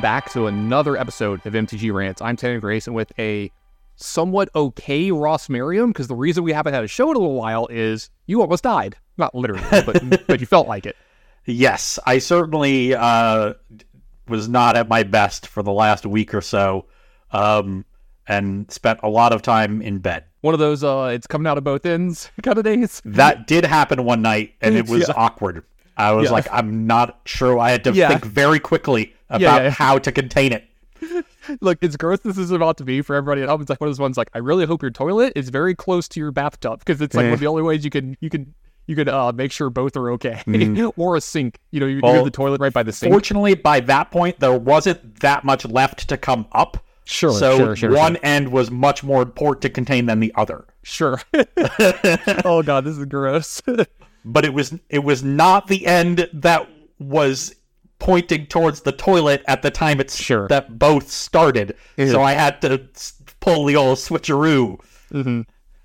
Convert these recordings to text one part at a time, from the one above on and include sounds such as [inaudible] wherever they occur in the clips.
Welcome back to another episode of MTG Rants. I'm Tannon Grace with a somewhat okay Ross Merriam, because the reason we haven't had a show in a little while is you almost died. Not literally, but but you felt like it. [laughs] Yes, I certainly uh, was not at my best for the last week or so, um, and spent a lot of time in bed. One of those uh it's coming out of both ends [laughs] kind of days. That did happen one night, and it [laughs] was Yeah. awkward. I was Yeah. like, I'm not sure. I had to Yeah. think very quickly about Yeah, yeah. how to contain it. [laughs] Look, as gross this is about to be for everybody at home, it's like one of those ones like I really hope your toilet is very close to your bathtub because it's like one of the only ways you can you can you can uh, make sure both are okay. [laughs] or a sink. You know, you, you Well, have the toilet right by the sink. Fortunately, by that point, there wasn't that much left to come up. Sure, so sure, sure, one end was much more important to contain than the other. Sure. [laughs] oh god, this is gross. but it was it was not the end that was pointing towards the toilet at the time it's Sure. that both started. So I had to pull the old switcheroo.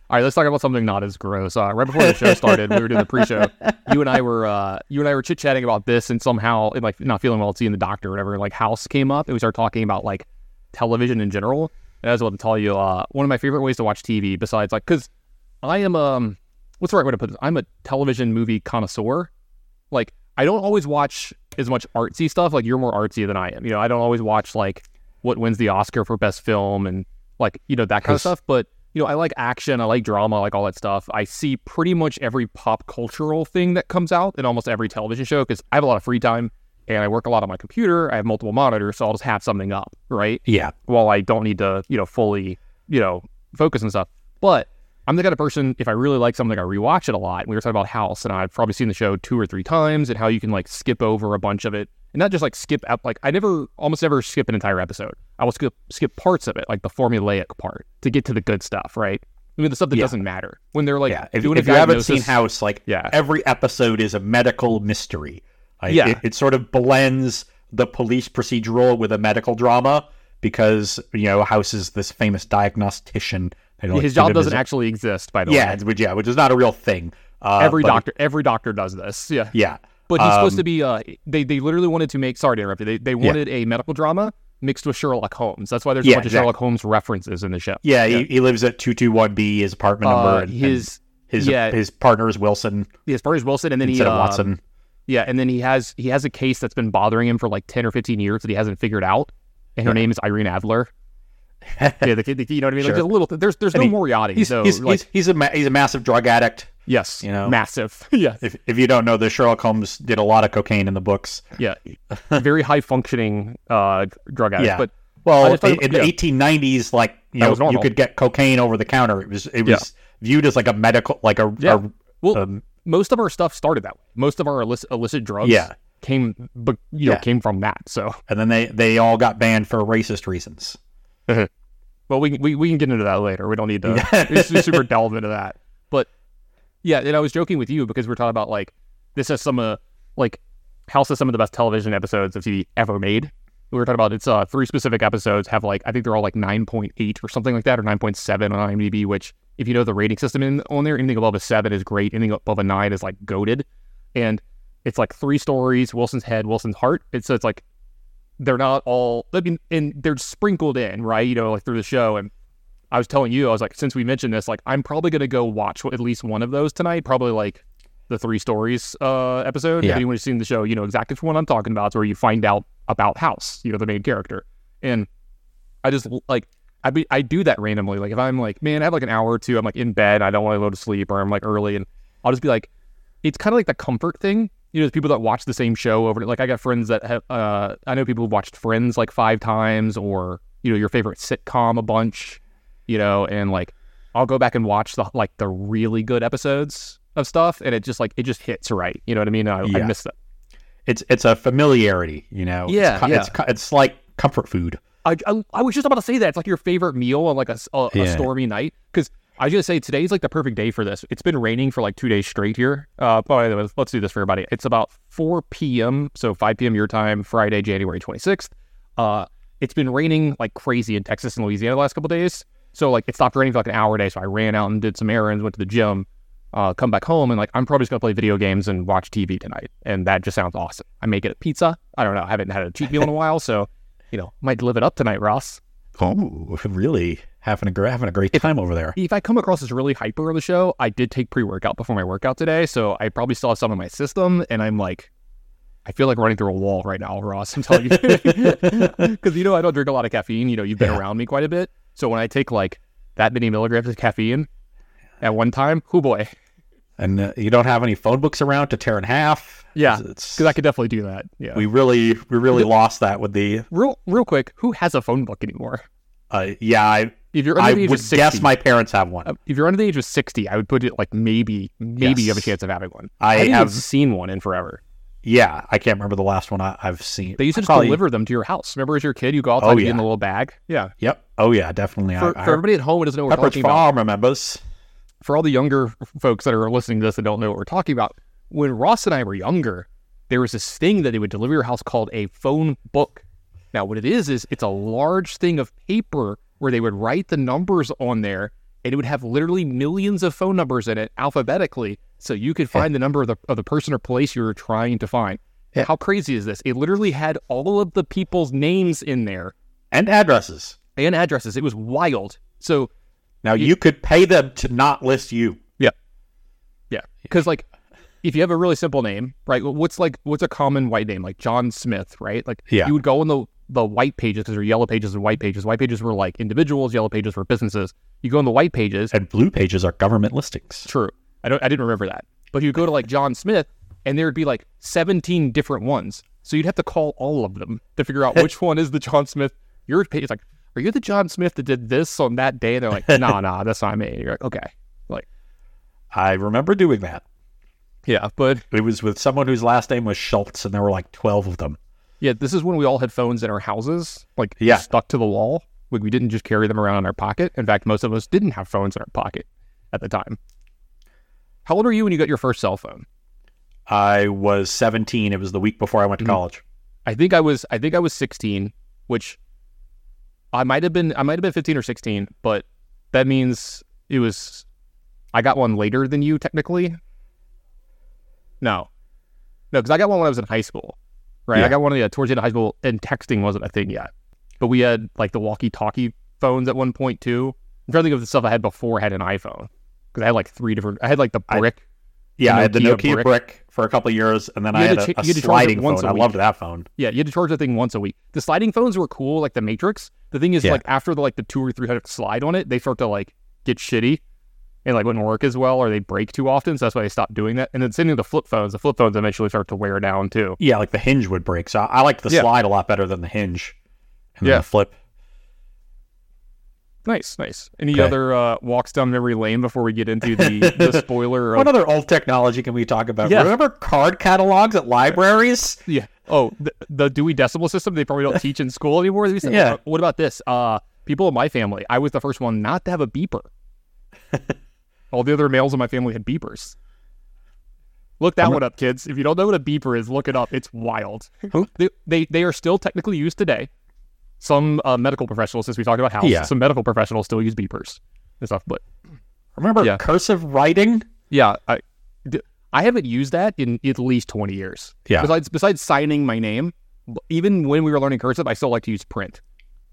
All right, let's talk about something not as gross. Uh, right before the show started, we were doing the pre-show. [laughs] You and I were uh, you and I were chit chatting about this, and somehow, and like not feeling well, seeing the doctor or whatever. Like House came up, and we started talking about like television in general. And I was about to tell you, uh, one of my favorite ways to watch TV, besides like, because I am um, what's the right way to put this? I'm a television movie connoisseur. Like, I don't always watch as much artsy stuff. Like, you're more artsy than I am. You know, I don't always watch like what wins the Oscar for best film and like you know that kind of stuff. But you know, I like action, I like drama, I like all that stuff. I see pretty much every pop cultural thing that comes out in almost every television show because I have a lot of free time and I work a lot on my computer. I have multiple monitors, so I'll just have something up, right? Yeah. While I don't need to, you know, fully, you know, focus and stuff. But I'm the kind of person, if I really like something, I rewatch it a lot. We were talking about House, and I've probably seen the show two or three times, and how you can like skip over a bunch of it, and not just like skip up. Like I never, almost never skip an entire episode. I will skip skip parts of it, like the formulaic part, to get to the good stuff, right? I mean, the stuff that Yeah. doesn't matter when they're like Yeah. If, if you haven't seen House, like Yeah. every episode is a medical mystery. Like, Yeah. It, it sort of blends the police procedural with a medical drama because, you know, House is this famous diagnostician. His job doesn't a- actually exist, by the Yeah, way. which, yeah, which is not a real thing. Uh, Every doctor, every doctor does this. Yeah. Yeah. But he's supposed Um, to be. Uh, they they literally wanted to make. Sorry to interrupt you. They they wanted a medical drama mixed with Sherlock Holmes. That's why there's a Yeah, bunch exactly. of Sherlock Holmes references in the show. Yeah, He, he lives at 221B, his apartment number. Uh, and, and his his yeah. his partner is Wilson his partner's Wilson, and then he instead of uh, Watson. Yeah, and then he has he has a case that's been bothering him for like ten or fifteen years that he hasn't figured out, and her name is Irene Adler. Yeah, the the, you know what I mean? Like just a little. There's there's no he- Moriarty. He's, so he's, like he's, he's, a ma- he's a massive drug addict. yes, you know. massive. yeah, [laughs] If, if you don't know, the Sherlock Holmes did a lot of cocaine in the books. yeah, [laughs] very high functioning uh drug addict. Yeah. But Well, in, yeah. the 1890s, like you That know, you could get cocaine over the counter. It was it Yeah. was viewed as like a medical, like a, Yeah. a- well, um, most of our stuff started that way. Most of our illicit, illicit drugs Yeah. came, but you know, Yeah. came from that. So, and then they they all got banned for racist reasons. [laughs] well, we, can- we we can get into that later. We don't need to super delve into that. [laughs] But yeah, and I was joking with you because we're talking about like this is some uh like House is some of the best television episodes of TV ever made. We were talking about it's uh three specific episodes have like I think they're all like nine point eight or something like that or nine point seven on IMDb. Which if you know the rating system in on there, anything above a seven is great. Anything above a nine is like goaded. And it's like three stories: Wilson's head, Wilson's heart. It's so it's like they're not all. I mean, and they're sprinkled in, right? You know, like through the show. And I was telling you, I was like, since we mentioned this, like I'm probably gonna go watch at least one of those tonight. Probably like the three stories uh, episode. If Yeah. anyone's seen the show, you know exactly what I'm talking about. It's where you find out about House, you know, the main character. And I just like I be I do that randomly. Like if I'm like, man, I have like an hour or two, I'm like in bed, I don't want to go to sleep, or I'm like early, and I'll just be like, it's kind of like the comfort thing. You know, there's people that watch the same show over. Like I got friends that have. Uh, I know people who've watched Friends like five times, or you know, your favorite sitcom a bunch. You know, and like I'll go back and watch the like the really good episodes of stuff, and it just like it just hits right. You know what I mean? I, I miss that. It's it's a familiarity, you know. Yeah, it's, co- yeah. It's co- it's like comfort food. I, I, I was just about to say that it's like your favorite meal on like a Yeah. stormy night because I was gonna say today's like the perfect day for this. It's been raining for like two days straight here. Uh, by the way, let's do this for everybody. It's about 4 p.m. so 5 p.m. your time, Friday, January 26th. Uh, it's been raining like crazy in Texas and Louisiana the last couple days. So like it stopped raining for like an hour a day. So I ran out and did some errands, went to the gym. uh, come back home and like I'm probably just gonna play video games and watch TV tonight, and that just sounds awesome. I may get a pizza. I don't know. I haven't had a cheat meal in a while, so you know might live it up tonight, Ross. Oh, really having a having a great time over there. If I come across as really hyper on the show, I did take pre workout before my workout today, so I probably still have some in my system, and I'm like. I feel like running through a wall right now, Ross. I'm telling you, [laughs] because you know I don't drink a lot of caffeine. You know, you've been Yeah. around me quite a bit, so when I take like that many milligrams of caffeine at one time, oh boy, And uh, you don't have any phone books around to tear in half. Yeah, because I could definitely do that. Yeah. we really we really lost that with the real, real quick, who has a phone book anymore? uh, yeah. I If you're under I the age would of sixty, guess my parents have one. uh, if you're under the age of sixty, I would put it like maybe, maybe you have a chance of having one. I haven't have- seen one in forever. Yeah, I can't remember the last one I, I've seen. They used to just Probably- deliver them to your house. Remember, as your kid, you go outside Oh, and get yeah. in the little bag. Yeah. Yep. Oh yeah, definitely. For, I, I, for everybody at home who doesn't know what we're talking about, Farm remembers. For all the younger folks that are listening to this and don't know what we're talking about, when Ross and I were younger, there was this thing that they would deliver your house called a phone book. Now, what it is is it's a large thing of paper where they would write the numbers on there, and it would have literally millions of phone numbers in it alphabetically, so you could find the number of the of the person or place you were trying to find. Yeah. How crazy is this? It literally had all of the people's names in there and addresses. and addresses. It was wild. So Now you could pay them to not list you. Yeah. Yeah. Because like if you have a really simple name, right? What's like what's a common white name? Like John Smith, right? Like Yeah. you would go in the the white pages because there are yellow pages and white pages. White pages were like individuals, yellow pages were businesses. You go in the white pages, And blue pages are government listings. true. I don't I didn't remember that. But you go to like John Smith and there would be like 17 different ones. So you'd have to call all of them to figure out [laughs] which one is the John Smith. Your page is like, are you the John Smith that did this on that day? And they're like, [laughs] nah, nah, that's not me. You're like, okay. Like, I remember doing that. yeah, but It was with someone whose last name was Schultz, and there were like twelve of them. Yeah, this is when we all had phones in our houses, like Yeah. stuck to the wall. Like we didn't just carry them around in our pocket. In fact, most of us didn't have phones in our pocket at the time. How old were you when you got your first cell phone? I was seventeen. It was the week before I went to Mhm. college. I think I was I think I was 16, which I might have been I might have been 15 or 16, but that means it was I got one later than you technically. No. No, because I got one when I was in high school. Right? I got one yeah, towards the end of high school and texting wasn't a thing yet. But we had like the walkie-talkie phones at one point too. I'm trying to think of the stuff I had before I had an iPhone. Because I had like three different I had like the I- brick. Yeah, I had the Nokia brick. brick. for a couple of years, and then You I had had a, cha- a you had to sliding once phone. a I loved that phone. Yeah, you had to charge the thing once a week. The sliding phones were cool, like the Matrix. The thing is, Yeah. like after the like the two or three hundred slide on it, they start to like get shitty and like wouldn't work as well, or they break too often. So that's why they stopped doing that. And then same thing with the flip phones. The flip phones eventually start to wear down too. Yeah, like the hinge would break. So I, I liked the Yeah. slide a lot better than the hinge. And then Yeah. the flip. Nice, nice. Any Okay. other uh, walks down memory lane before we get into the [laughs] the spoiler? What other old technology can we talk about? Yeah. Remember card catalogs at libraries? yeah. Oh, the, the Dewey Decimal System. They probably don't [laughs] teach in school anymore. Said, Yeah. "Uh, What about this? Uh, people in my family. I was the first one not to have a beeper. [laughs] All the other males in my family had beepers. Look that I'm- one up, kids. If you don't know what a beeper is, look it up. It's wild. Who? They, they they are still technically used today. Some uh, medical professionals, since we talked about house, Yeah. some medical professionals still use beepers and stuff. But Remember Yeah. cursive writing? yeah, I d- I haven't used that in at least twenty years. Yeah. Besides besides signing my name, even when we were learning cursive, I still like to use print.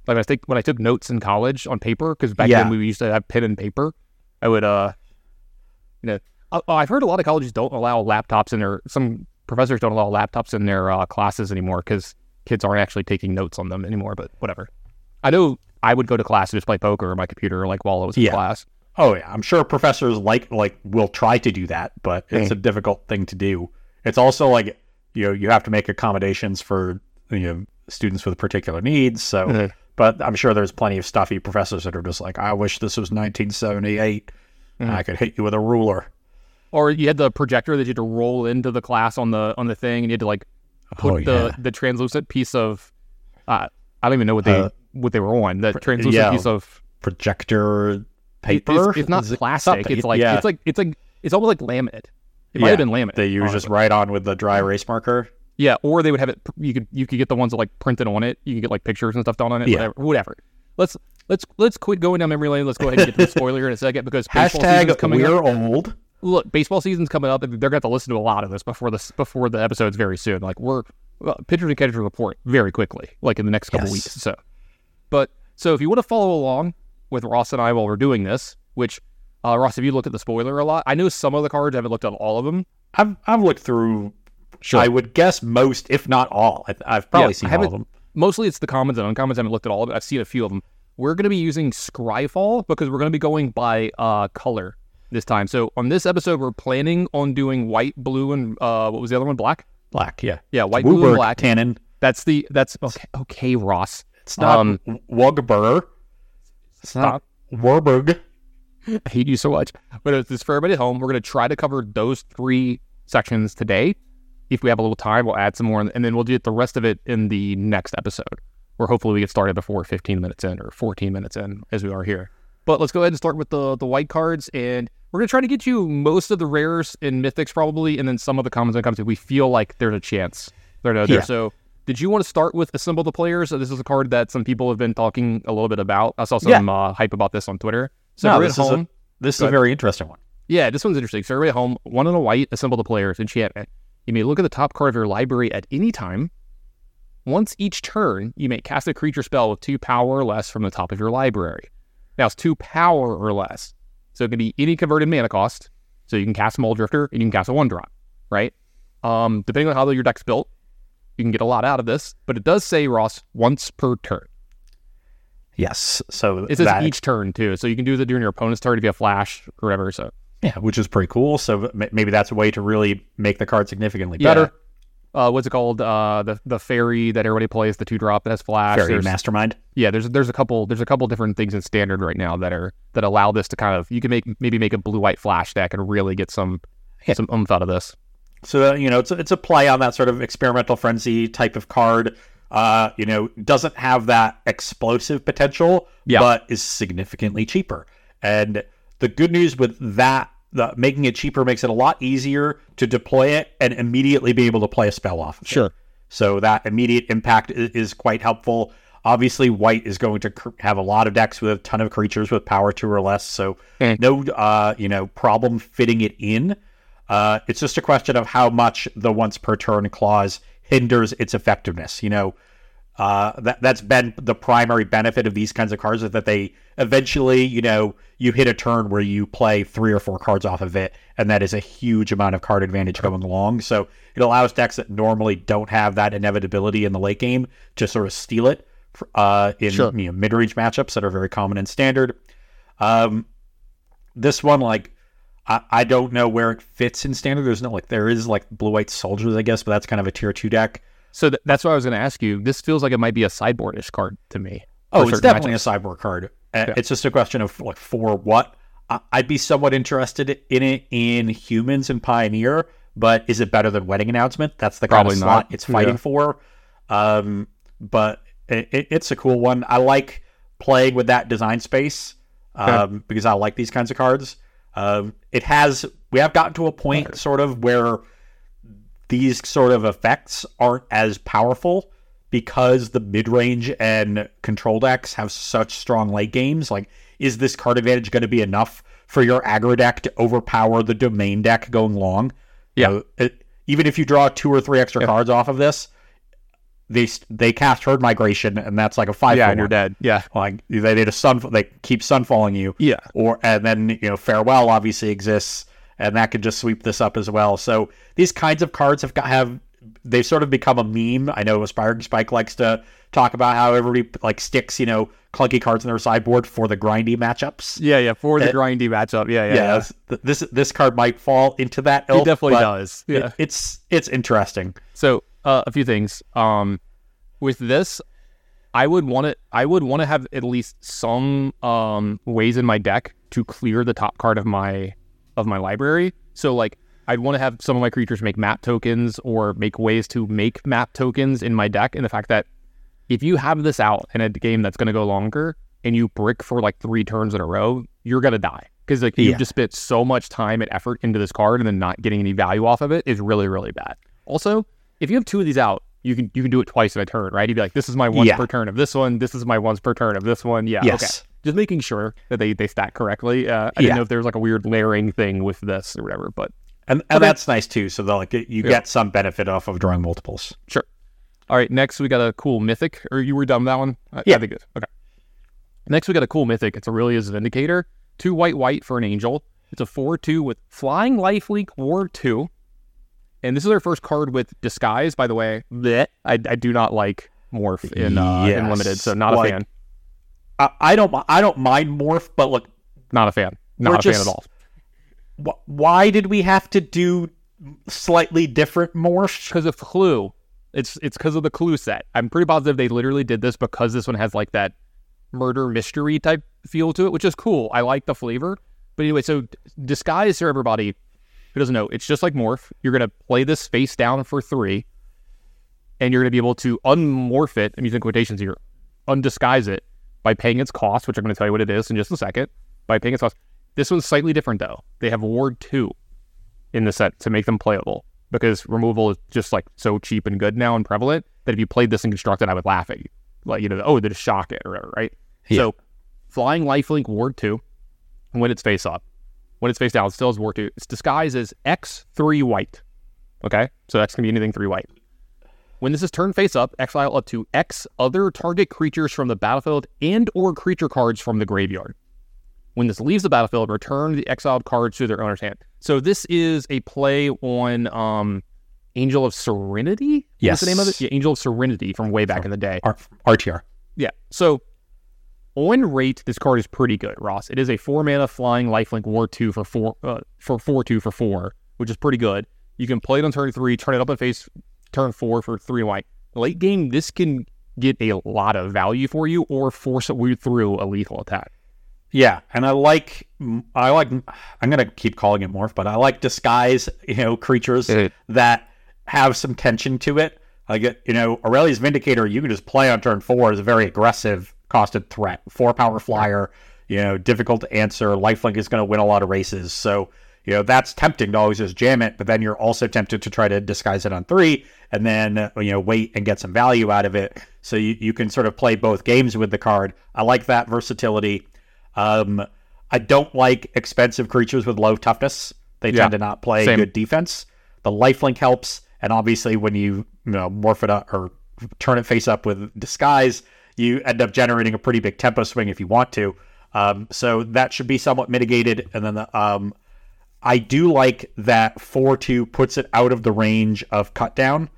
Like I think when I took notes in college on paper, because back Yeah. then we used to have pen and paper. I would uh, you know, I, I've heard a lot of colleges don't allow laptops in their. Some professors don't allow laptops in their uh, classes anymore because kids aren't actually taking notes on them anymore. But whatever. I know I would go to class and just play poker on my computer, like while I was in Yeah. class. Oh yeah, I'm sure professors like like will try to do that, but it's Mm. a difficult thing to do. It's also like you know you have to make accommodations for you know students with particular needs. So, Mhm. but I'm sure there's plenty of stuffy professors that are just like, I wish this was 1978. and Mhm. I could hit you with a ruler. Or you had the projector that you had to roll into the class on the on the thing, and you had to like put Oh, the yeah. the translucent piece of uh, I don't even know what they Uh, what they were on. The translucent yeah. piece of projector paper. It's, it's not Is plastic. It's like yeah. it's like it's like it's almost like laminate. It might have been laminate. that you just write on with the dry erase marker. yeah, or they would have it. You could you could get the ones that like printed on it. You could get like pictures and stuff done on it. Whatever. Whatever. Let's let's let's quit going down memory lane. Let's go ahead and get to the [laughs] spoiler in a second because Hashtag coming we're up. old. Look, baseball season's coming up, and they're going to have to listen to a lot of this before this before the episode's very soon. Like we're well, pitchers and catchers report very quickly, like in the next couple Yes. weeks. So, but so if you want to follow along with Ross and I while we're doing this, which uh, Ross, have you looked at the spoiler a lot? I know some of the cards. I haven't looked at all of them. I've I've looked through. Sure. I would guess most, if not all. I, I've probably Yeah, seen all of them. Mostly it's the commons and uncommons. I haven't looked at all of it. I've seen a few of them. We're going to be using Scryfall because we're going to be going by uh, color this time. So on this episode, we're planning on doing white, blue, and uh, what was the other one? Black. Black, yeah. Yeah, white, blue, and black. Cannon. That's the that's okay. Okay, Ross. It's not Um, Wugburr. It's not Warburg. [laughs] I hate you so much. But it's this for everybody at home. We're going to try to cover those three sections today. If we have a little time, we'll add some more, and then we'll do the rest of it in the next episode, where hopefully we get started before 15 minutes in or 14 minutes in, as we are here. But let's go ahead and start with the the white cards, and we're going to try to get you most of the rares and mythics probably, and then some of the commons and comes if we feel like there's a chance they're there. Yeah. So. Did you want to start with assemble the players? So this is a card that some people have been talking a little bit about. I saw some Yeah. uh, hype about this on Twitter. So no, this at is, home. a, this is a very interesting one. Yeah, this one's interesting. So everybody at home, one in a white, assemble the players, enchantment. You may look at the top card of your library at any time. Once each turn, you may cast a creature spell with two power or less from the top of your library. Now it's two power or less. So it can be any converted mana cost. So you can cast a Mulldrifter and you can cast a one drop, right? Um, depending on how your deck's built, you can get a lot out of this. But it does say, Ross, once per turn. Yes. So It says that, each turn too. So you can do that during your opponent's turn if you have flash or whatever. So yeah, which is pretty cool. So maybe that's a way to really make the card significantly Yeah. better. Uh, what's it called? Uh, the the fairy that everybody plays, the two drop that has flash. Faerie There's- mastermind. yeah, there's there's a couple there's a couple different things in standard right now that are that allow this to kind of you can make maybe make a blue white flash deck and really get some Yeah. some oomph out of this. So uh, you know, it's a, it's a play on that sort of experimental frenzy type of card. Uh, you know, doesn't have that explosive potential, Yeah. but is significantly cheaper. And the good news with that, the, making it cheaper makes it a lot easier to deploy it and immediately be able to play a spell off. Of it. So that immediate impact is, is quite helpful. Obviously, white is going to cr- have a lot of decks with a ton of creatures with power two or less. So Mm. no, uh, you know, problem fitting it in. Uh, it's just a question of how much the once per turn clause hinders its effectiveness. You know, uh, that that's been the primary benefit of these kinds of cards is that they eventually, you know, you hit a turn where you play three or four cards off of it, and that is a huge amount of card advantage going along. So it allows decks that normally don't have that inevitability in the late game to sort of steal it uh, in Sure. you know mid range matchups that are very common in standard. Um, this one, like, I, I don't know where it fits in standard. There's no like there is like blue white soldiers, I guess, but that's kind of a tier two deck. So th- that's what I was going to ask you. This feels like it might be a sideboardish card to me. Oh, it's definitely matchups. a sideboard card. Yeah. It's just a question of like for what. I- I'd be somewhat interested in it in humans and Pioneer, but is it better than Wedding Announcement? That's the kind Probably of slot it's fighting Yeah. for. Um, but it, it, it's a cool one. I like playing with that design space um, because I like these kinds of cards. Um, it has we have gotten to a point sort of where these sort of effects aren't as powerful because the mid range and control decks have such strong late games. Like, is this card advantage going to be enough for your aggro deck to overpower the domain deck going long? You Yeah. know, it- even if you draw two or three extra cards off of this, they they cast herd migration, and that's like a five. Yeah, and you're dead. Yeah. Like they did a sun, they keep sunfalling you Yeah. or and then you know farewell obviously exists and that could just sweep this up as well so these kinds of cards have got have they've sort of become a meme i know aspiring spike likes to talk about how everybody like sticks you know clunky cards in their sideboard for the grindy matchups Yeah, yeah. For the It- grindy matchup. Yeah, yeah. yeah, yeah. this- this card might fall into that It definitely does. it- Yeah. it's it's interesting So uh, a few things. Um, with this, I would want it. I would want to have at least some um, ways in my deck to clear the top card of my of my library. So like, I'd want to have some of my creatures make map tokens or make ways to make map tokens in my deck. And the fact that if you have this out in a game that's going to go longer and you brick for like three turns in a row, you're gonna die because like Yeah. you've just spent so much time and effort into this card and then not getting any value off of it is really really bad. Also, if you have two of these out, you can you can do it twice in a turn, right? You'd be like, this is my once Yeah. per turn of this one, this is my once per turn of this one. Yeah, yes okay. Just making sure that they they stack correctly. Uh, I didn't know if there was like a weird layering thing with this or whatever, but And and Okay. that's nice too. So that like you get some benefit off of drawing multiples. Sure. All right. Next, we got a cool mythic. Or you were done with that one? I, Yeah. I think it. Okay. Next, we got a cool mythic. It's Aurelia's Vindicator. Two white, white for an angel. It's a four-two with flying lifelink ward two. And this is our first card with disguise. By the way, Bleh. I, I do not like morph in uh, in limited, so not a fan. I, I don't I don't mind morph, but look, Not a fan. Not a fan at all. wh- why did we have to do slightly different morph? because of Clue. It's it's because of the Clue set. I'm pretty positive they literally did this because this one has like that murder mystery type feel to it, which is cool. I like the flavor. But anyway, so disguise for everybody who doesn't know, it's just like morph. You're gonna play this face down for three, and you're gonna be able to unmorph it. I'm using quotations here, undisguise it by paying its cost, which I'm gonna tell you what it is in just a second. By paying its cost. This one's slightly different though. They have ward two in the set to make them playable because removal is just like so cheap and good now and prevalent that if you played this in constructed, I would laugh at you. Like, you know, oh, they just shock it or whatever, right? So, flying lifelink ward two when it's face up. When it's face down, it still has ward two. It's disguised as X3 white. Okay? So, that's going to be anything three white. When this is turned face up, exile up to X other target creatures from the battlefield and or creature cards from the graveyard. When this leaves the battlefield, return the exiled cards to their owner's hand. So this is a play on um, Angel of Serenity. Yes. The name of it? Yeah, Angel of Serenity from way back in the day. R- RTR. Yeah. So on rate, this card is pretty good, Ross. It is a four mana flying lifelink ward two for four uh, for four two for four, which is pretty good. You can play it on turn three, turn it up in face turn four for three white. Late game, this can get a lot of value for you or force it through a lethal attack. Yeah, and I like I like I'm gonna keep calling it morph, but I like disguise, you know, creatures It- that have some tension to it. I get you know Aurelia's Vindicator. You can just play on turn four as a very aggressive costed threat, four power flyer. You know, difficult to answer. Lifelink is going to win a lot of races, so you know that's tempting to always just jam it. But then you're also tempted to try to disguise it on three, and then you know wait and get some value out of it. So you you can sort of play both games with the card. I like that versatility. Um, I don't like expensive creatures with low toughness. They Yeah, tend to not play same. good defense. The lifelink helps, and obviously when you you know morph it up or turn it face up with disguise, you end up generating a pretty big tempo swing if you want to. Um, so that should be somewhat mitigated. And then the, um, I do like that four two puts it out of the range of cut down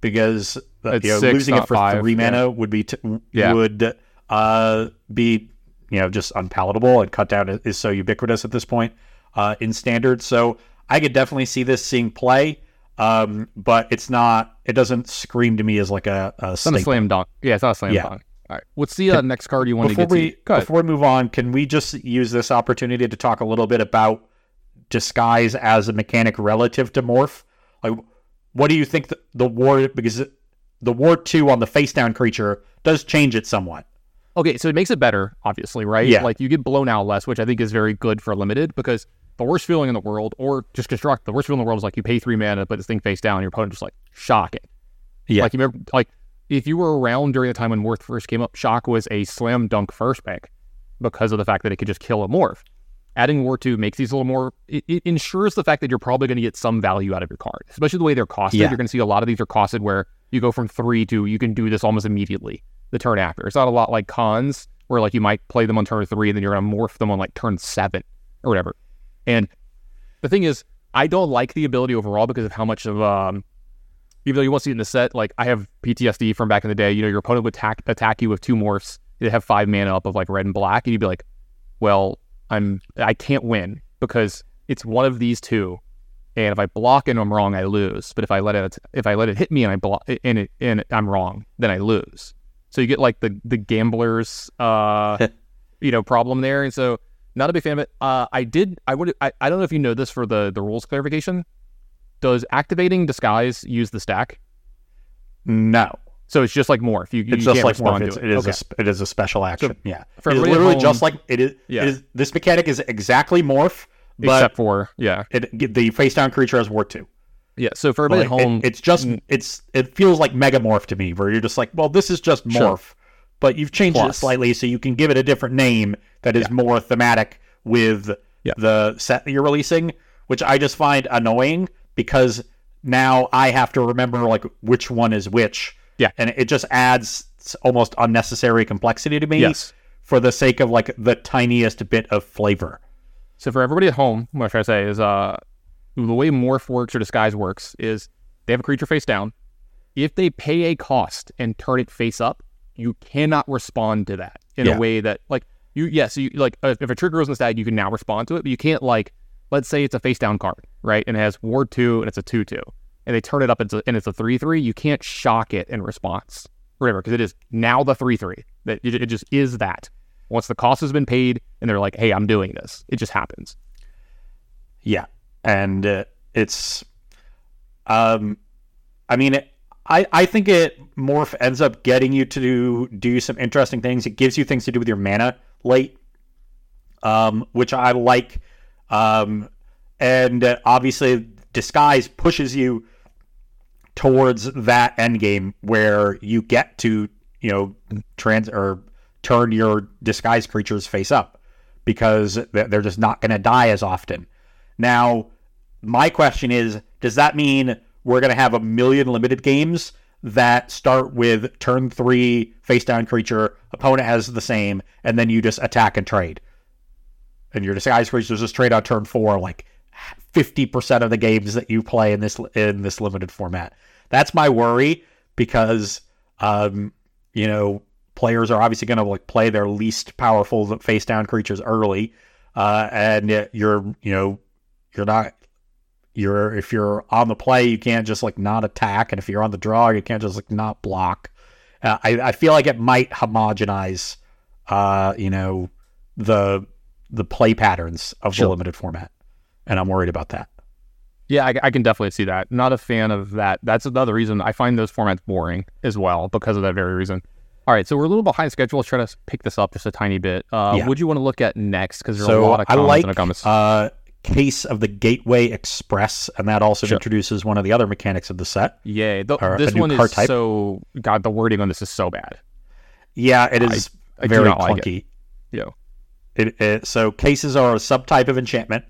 because you know, six, losing it for five, three yeah. mana would be t- Yeah. would uh, be you know just unpalatable and cut down is, so ubiquitous at this point uh, in standard. So I could definitely see this seeing play, um, but it's not. It doesn't scream to me as like a, a It's not a slam dunk. Yeah, it's not a slam Yeah. dunk. All right. What's the uh, next card you want Before to get we to? Before we move on, can we just use this opportunity to talk a little bit about disguise as a mechanic relative to morph? Like, what do you think the, the ward because the ward two on the face down creature does change it somewhat? Okay, so it makes it better, obviously, right? Yeah. Like you get blown out less, which I think is very good for limited because the worst feeling in the world, or just construct the worst feeling in the world is like you pay three mana, put this thing face down, and your opponent just like shock it. Yeah. Like you remember, like if you were around during the time when Morph first came up, shock was a slam dunk first pick because of the fact that it could just kill a morph. Adding Ward 2 makes these a little more, it, it ensures the fact that you're probably going to get some value out of your card, especially the way they're costed. Yeah. You're going to see a lot of these are costed where you go from three to you can do this almost immediately the turn after. It's not a lot like cons where like you might play them on turn three and then you're going to morph them on like turn seven or whatever. And the thing is, I don't like the ability overall because of how much of, um, even though you won't see it in the set, like I have PTSD from back in the day. You know, your opponent would attack, attack you with two morphs. They have five mana up of like red and black, and you'd be like, "Well, I'm I can't win because it's one of these two, and if I block and I'm wrong, I lose. But if I let it if I let it hit me and I block and it and I'm wrong, then I lose. So you get like the the gamblers, uh, [laughs] you know, problem there. And so not a big fan of it. Uh, I did. I would. I, I don't know if you know this for the the rules clarification. Does activating disguise use the stack? No, So it's just like morph. You, you it's just like morph. It's, to it is Okay. a sp- it is a special action. yeah, for it is literally home- just like it is. Yeah. It is this mechanic is exactly morph, but except for yeah, it, the face down creature has ward two. yeah. So for everybody Like, at home, it, it's just mm. it's it feels like megamorph to me, where you're just like, well, this is just Sure. morph, but you've changed it slightly so you can give it a different name that is more thematic with Yeah. the set that you're releasing, which I just find annoying because now I have to remember like which one is which. Yeah. And it just adds almost unnecessary complexity to me Yes. for the sake of like the tiniest bit of flavor. So for everybody at home, what should I say is uh the way morph works or disguise works is they have a creature face down. If they pay a cost and turn it face up, you cannot respond to that in Yeah. a way that like you yes you like uh, if a trigger goes in the stack you can now respond to it, but you can't like let's say it's a face down card right and it has ward two and it's a two two and they turn it up into, and it's a three three you can't shock it in response. Whatever because it is now the three three. That it, it just is that. Once the cost has been paid and they're like hey I'm doing this. It just happens. Yeah, and uh, it's, um, I mean, it, I I think it morph ends up getting you to do do some interesting things. It gives you things to do with your mana late, um, which I like, um, and uh, obviously disguise pushes you towards that end game where you get to you know trans or turn your disguise creatures face up because they're just not going to die as often. Now, my question is does that mean we're going to have a million limited games that start with turn three face down creature, opponent has the same, and then you just attack and trade? And your disguise creatures just trade on turn four, like 50% of the games that you play in this in this limited format. That's my worry because um, you know, players are obviously going to like play their least powerful face down creatures early. Uh, and you're, you know, you're not you're if you're on the play, you can't just like not attack, and if you're on the draw, you can't just like not block. Uh, I I feel like it might homogenize, uh, you know, the the play patterns of Sure. the limited format, and I'm worried about that. Yeah, I, I can definitely see that. Not a fan of that. That's another reason I find those formats boring as well because of that very reason. All right, so we're a little behind schedule. Let's try to pick this up just a tiny bit. Uh, Yeah. What do you want to look at next? Because there's a So lot of I comments like in the comments. uh, case of the Gateway Express, and that also Sure. introduces one of the other mechanics of the set. Yay! The, this one is type. so God. The wording on this is so bad. Yeah, it is I do very not like clunky. Yo, It, it, so cases are a subtype of enchantment.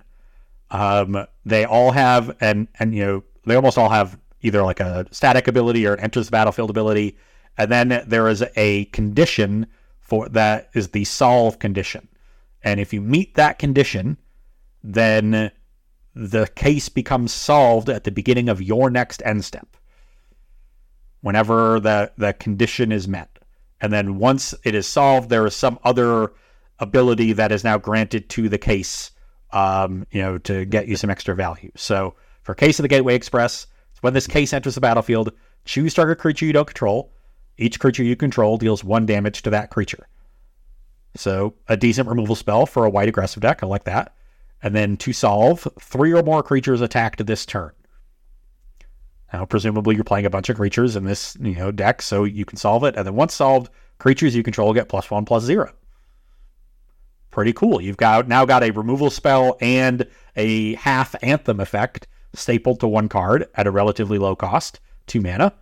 Um, they all have and and you know they almost all have either like a static ability or an enters the battlefield ability, and then there is a condition for that is the solve condition, and if you meet that condition, then the case becomes solved at the beginning of your next end step. Whenever the the condition is met, and then once it is solved, there is some other ability that is now granted to the case, um, you know, to get you some extra value. So for Case of the Gateway Express, when this case enters the battlefield, choose target creature you don't control. Each creature you control deals one damage to that creature. So a decent removal spell for a white aggressive deck. I like that. And then to solve, three or more creatures attacked this turn. Now, presumably, you're playing a bunch of creatures in this you know deck, so you can solve it. And then once solved, creatures you control get plus one plus zero pretty cool. You've got now got a removal spell and a half anthem effect stapled to one card at a relatively low cost, two mana.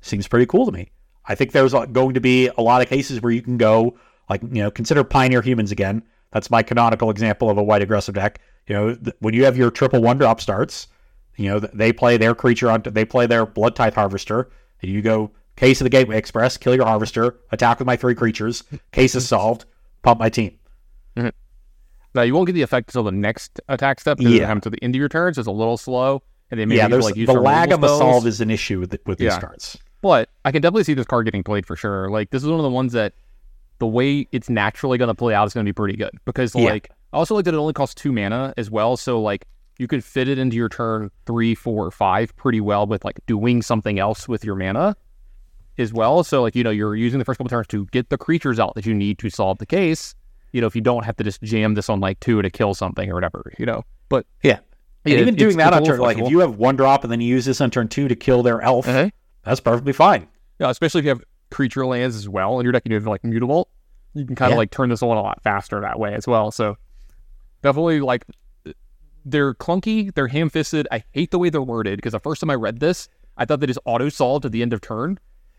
Seems pretty cool to me. I think there's going to be a lot of cases where you can go like you know consider Pioneer Humans again. That's my canonical example of a white aggressive deck. You know th- when you have your triple one drop starts, you know th- they play their creature on they play their Blood Tithe Harvester, and you go Case of the Gateway Express, kill your Harvester, attack with my three creatures. Case is [laughs] solved. Pump my team. Mm-hmm. now you won't get the effect until the next attack step. Because Yeah. it happens to the end of your turn, so it's a little slow. And they maybe yeah, there's like use the lag of the spells. solve is an issue with, with these Yeah. cards. But I can definitely see this card getting played for sure. Like this is one of the ones that the way it's naturally going to play out is going to be pretty good because Yeah. like I also like that it only costs two mana as well. So like you could fit it into your turn three, four, five pretty well with like doing something else with your mana as well. So like you know you're using the first couple turns to get the creatures out that you need to solve the case. You know if you don't have to just jam this on like two to kill something or whatever. You know, but Yeah. And Yeah, even doing that on little turn, like if you have one drop and then you use this on turn two to kill their elf, Uh-huh. that's perfectly fine. Yeah, especially if you have creature lands as well in your deck, you have like Mutavault. You can kind of Yeah. like turn this on a lot faster that way as well. So definitely like they're clunky, they're ham fisted. I hate the way they're worded because the first time I read this, I thought they just auto solved at the end of turn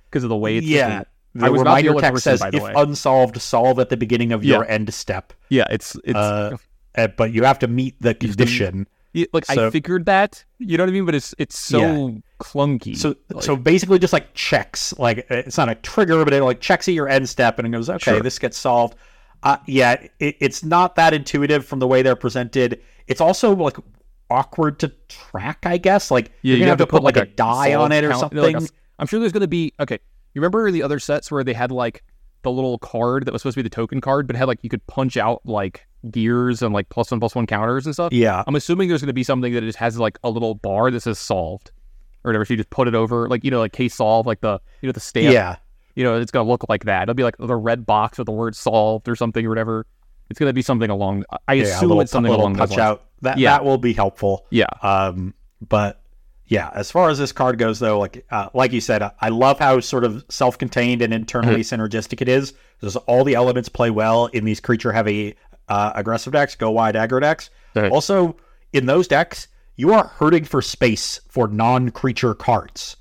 because of the way it's just Yeah. The I was reminder text person, says if way. unsolved, solve at the beginning of your end step. Yeah, it's it's Uh, uh, but you have to meet the condition. Yeah, like I figured that, you know what I mean, but it's it's so Yeah. clunky. So Like, so basically just like checks. Like uh, it's not a trigger, but it like checks at your end step and it goes, okay, Sure. this gets solved. Uh, yeah, it, it's not that intuitive from the way they're presented. It's also like awkward to track, I guess. Like yeah, you're gonna have to put like a, die on it or count- something. like a- I'm sure there's gonna be okay. You remember the other sets where they had like the little card that was supposed to be the token card, but had like you could punch out like gears and like plus one plus one counters and stuff. yeah, I'm assuming there's gonna be something that just has like a little bar that says solved. Or whatever, so you just put it over, like you know, like case solve, like the you know the stamp. yeah, you know, it's gonna look like that. It'll be like the red box with the word solved or something or whatever. It's gonna be something along. I yeah. Assume little, it's something along those lines. out. That Yeah. that will be helpful. Yeah, Um, but yeah, as far as this card goes, though, like uh, like you said, I, love how sort of self-contained and internally Mm-hmm. synergistic it is. Because all the elements play well in these creature-heavy uh, aggressive decks, go wide aggro decks. Right. Also, in those decks, you are hurting for space for non-creature cards,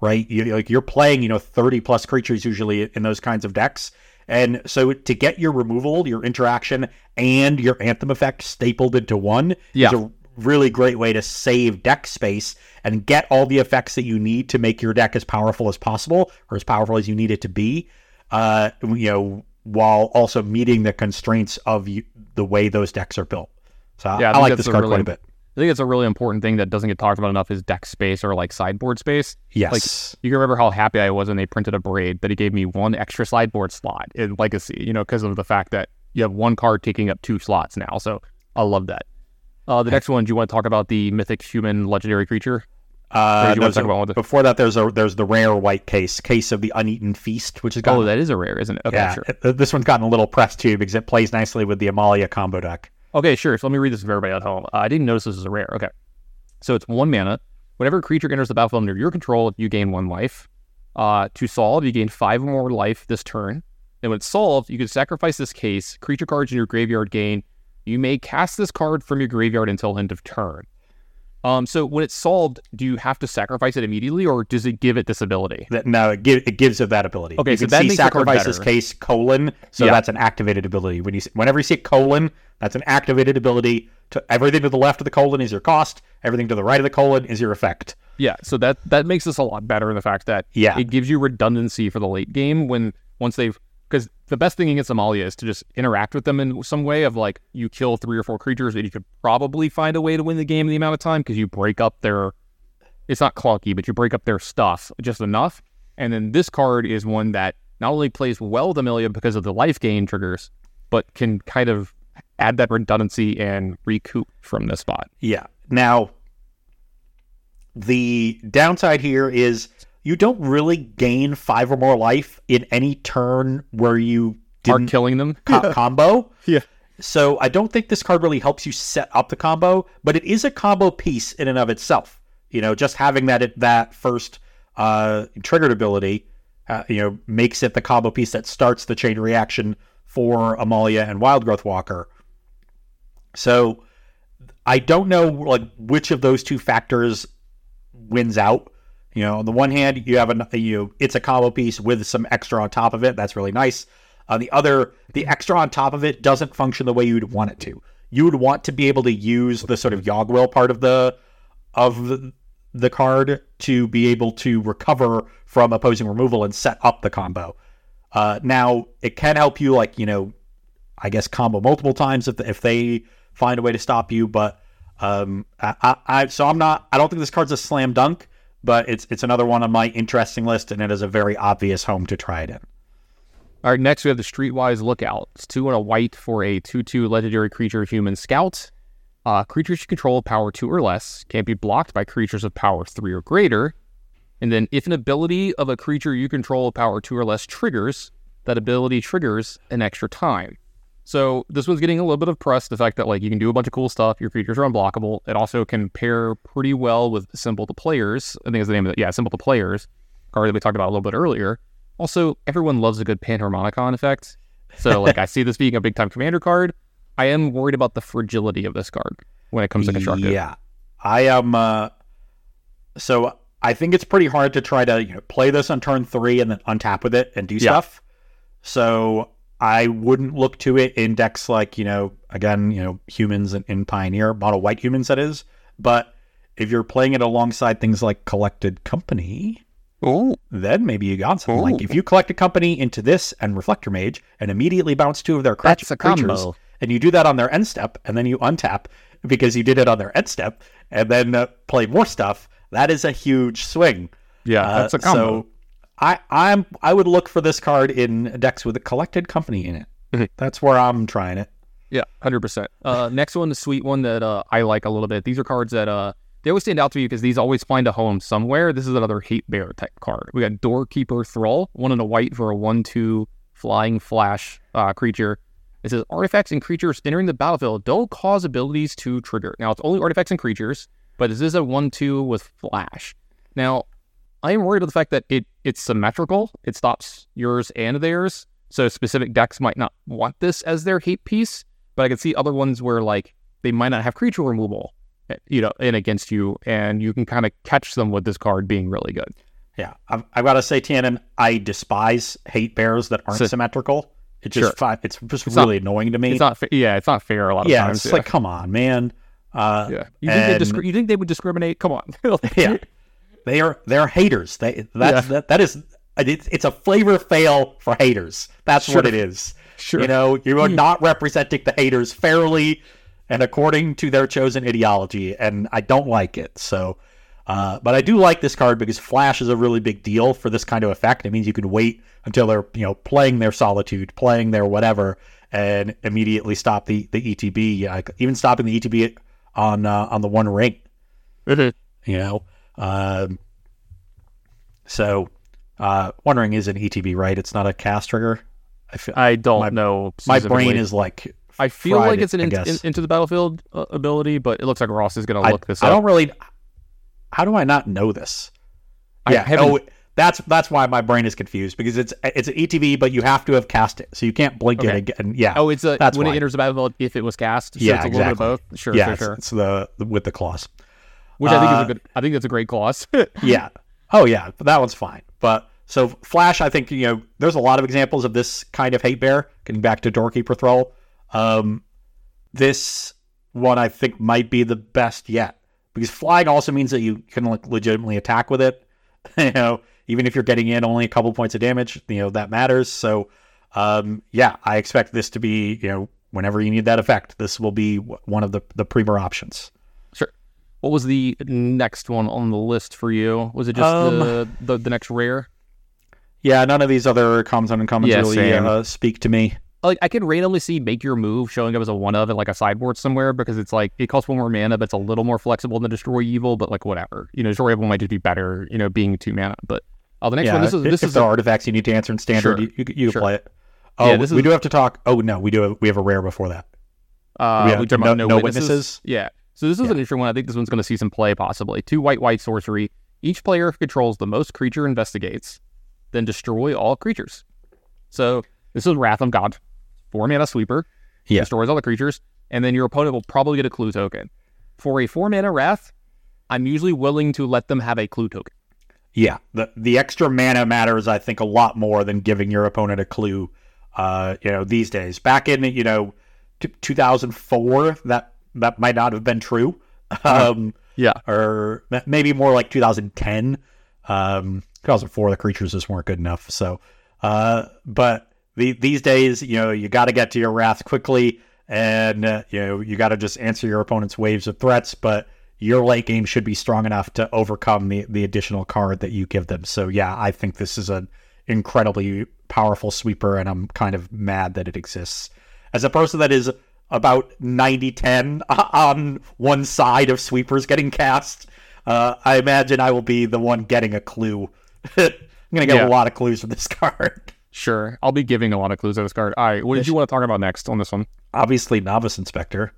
right? You, like you're playing, you know, thirty plus creatures usually in those kinds of decks. And so to get your removal, your interaction, and your anthem effect stapled into one Yeah. is a really great way to save deck space and get all the effects that you need to make your deck as powerful as possible or as powerful as you need it to be. Uh, you know, while also meeting the constraints of you, the way those decks are built. So I- Yeah, I I, like this card really- quite a bit. I think it's a really important thing that doesn't get talked about enough is deck space or like sideboard space. Yes. Like you can remember how happy I was when they printed a braid that he gave me one extra sideboard slot in Legacy. You know, because of the fact that you have one card taking up two slots now. So I love that. Uh, the next one, do you want to talk about the mythic human legendary creature? Uh, Or do you want no, so before that, there's a there's the rare white case, case of the uneaten feast, which is got Oh, that is a rare, isn't it? Okay, yeah. sure. it- this one's gotten a little press too because it plays nicely with the Amalia combo deck. Okay, sure. So let me read this for everybody at home. Uh, I didn't notice this was a rare. Okay. So it's one mana. Whenever a creature enters the battlefield under your control, you gain one life. Uh, to solve, you gain five more life this turn. And when it's solved, you can sacrifice this case. Creature cards in your graveyard gain. You may cast this card from your graveyard until end of turn. Um, so when it's solved, do you have to sacrifice it immediately, or does it give it this ability? That no, it, give, it gives it that ability. Okay, you so can that see makes the card sacrifice this better. case colon, so Yeah. that's an activated ability. When you whenever you see a colon, that's an activated ability. To everything to the left of the colon is your cost. Everything to the right of the colon is your effect. Yeah, so that that makes this a lot better in the fact that Yeah. it gives you redundancy for the late game when once they've because the best thing against Amalia is to just interact with them in some way of like you kill three or four creatures and you could probably find a way to win the game in the amount of time because you break up their it's not clunky but you break up their stuff just enough and then this card is one that not only plays well with Amalia because of the life gain triggers but can kind of add that redundancy and recoup from this spot. Yeah. Now, the downside here is you don't really gain five or more life in any turn where you Are killing them? co- combo. [laughs] Yeah. So I don't think this card really helps you set up the combo, but it is a combo piece in and of itself. You know, just having that that first uh, triggered ability, uh, you know, makes it the combo piece that starts the chain reaction for Amalia and Wildgrowth Walker. So I don't know like which of those two factors wins out. You know, on the one hand, you have a you it's a combo piece with some extra on top of it. That's really nice. On the other, the extra on top of it doesn't function the way you'd want it to. You would want to be able to use the sort of Yawgwill part of the of the, the card to be able to recover from opposing removal and set up the combo. Uh, now, it can help you, like you know, I guess combo multiple times if if they find a way to stop you. But um, I, I, I so I'm not. I don't think this card's a slam dunk, but it's it's another one on my interesting list, and it is a very obvious home to try it in. All right, next we have the Streetwise Lookout. It's two and a white for a 2 2 legendary creature human scout. Uh, creatures you control power 2 or less can't be blocked by creatures of power 3 or greater. And then, if an ability of a creature you control power 2 or less triggers, that ability triggers an extra time. So, this one's getting a little bit of press the fact that like you can do a bunch of cool stuff, your creatures are unblockable. It also can pair pretty well with Symbol to Players. I think is the name of it. Yeah, Symbol to Players, card that we talked about a little bit earlier. Also, everyone loves a good Panharmonicon effect. So, [laughs] like, I see this being a big time commander card. I am worried about the fragility of this card when it comes to constructed. Yeah, I am. Uh, so I think it's pretty hard to try to you know, play this on turn three and then untap with it and do Yeah. stuff. So I wouldn't look to it in decks like you know again you know humans in, in Pioneer model white humans that is. But if you're playing it alongside things like Collected Company, Oh, then maybe you got something like if you Collected Company into this and Reflector Mage and immediately bounce two of their crea- That's a creatures, combo. and you do that on their end step, and then you untap because you did it on their end step, and then uh, play more stuff. That is a huge swing. yeah, Uh, that's a combo. So I I'm I would look for this card in decks with a collected company in it. Mhm. That's where I'm trying it. Yeah, hundred percent. Uh, next one, the sweet one that uh, I like a little bit. These are cards that uh, they always stand out to me because these always find a home somewhere. This is another hate bear type card. We got Doorkeeper Thrall, one in a white for a one-two flying flash uh, creature. It says artifacts and creatures entering the battlefield don't cause abilities to trigger. Now it's only artifacts and creatures, but this is a one-two with flash. Now I am worried about the fact that it it's symmetrical. It stops yours and theirs. So specific decks might not want this as their hate piece, but I can see other ones where like they might not have creature removal, eh, you know, in against you, and you can kind of catch them with this card being really good. Yeah, I've, I've got to say, Tannon, I despise hate bears that aren't So- symmetrical. It's just Sure. it's just It's not- really annoying to me. It's not, yeah, it's not fair a lot of yeah, times. it's like come on, man. Uh, yeah, you think, they and- discri- you think they would discriminate? Come on, [laughs] yeah, they are they're haters. They that's that, that is it's, a flavor fail for haters. That's what it is. Sure. You know, you are not representing the haters fairly and according to their chosen ideology, and I don't like it. So, uh, but I do like this card because Flash is a really big deal for this kind of effect. It means you can wait until they're you know playing their Solitude, playing their whatever, and immediately stop the the ETB. Even stopping the ETB on uh, on the one ring Mhm. you know. Um, so, uh, wondering is an ETB right? It's not a cast trigger. I don't My- know. my brain is like I feel like it's an in, in- into the battlefield uh, ability, but it looks like Ross is going to I, look this I up. don't really. How do I not know this? I yeah, oh, that's that's why my brain is confused because it's it's an ETB, but you have to have cast it, so you can't blink Okay. it again. Yeah, Oh, it's a That's when why. it enters the battlefield if it was cast. So Yeah, it's a little bit exactly. of both. Sure, yeah, sure, it's, sure. it's the, the with the clause. Which I think is uh, a good. I think that's a great clause. yeah. Oh yeah, that one's fine. But so Flash, I think you know, there's a lot of examples of this kind of hate bear. Getting back to Doorkeeper Thrall, um, this one I think might be the best yet because flying also means that you can like legitimately attack with it. [laughs] you know, even if you're getting in only a couple points of damage, you know that matters. So, um, yeah, I expect this to be you know whenever you need that effect, this will be one of the the premier options. What was the next one on the list for you? Was it just Um, the, the the next rare? Yeah, none of these other commons and uncommons Yeah, really uh, speak to me. Like I can randomly see make your move showing up as a one of in like a sideboard somewhere because it's like it costs one more mana, but it's a little more flexible than destroy evil. But like whatever, you know, destroy evil might just be better, you know, being two mana. But oh, the next yeah, one. This is this is there a- artifacts you need to answer in standard, Sure. you, you, you Sure. play it. Oh, Yeah, this we is- do have to talk. Oh no, we do. Have, we have a rare before that. Uh, We we have about no- no, no witnesses? witnesses? Yeah. So this is Yeah. an interesting one. I think this one's going to see some play possibly. Two white white sorcery. Each player controls the most creature investigates, then destroy all creatures. So this is Wrath of God, four mana sweeper. Yeah. Destroys all the creatures, and then your opponent will probably get a clue token. For a four mana Wrath, I'm usually willing to let them have a clue token. Yeah, the the extra mana matters. I think a lot more than giving your opponent a clue. Uh, you know, these days. Back in you know, t- 2004, that that might not have been true. [laughs] Um, Yeah. or maybe more like 2010. Um, 2004, the creatures just weren't good enough. So, uh, but the, these days, you know, you got to get to your wrath quickly, and uh, you know, you got to just answer your opponent's waves of threats. But your late game should be strong enough to overcome the the additional card that you give them. So, yeah, I think this is an incredibly powerful sweeper, and I'm kind of mad that it exists. As a person that is about 90 10 [laughs] on one side of sweepers getting cast. Uh, I imagine I will be the one getting a clue. [laughs] I'm going to get Yeah. a lot of clues from this [laughs] card. Sure. I'll be giving a lot of clues to this card. All right. What did you want to talk about next on this one? Obviously, Novice Inspector,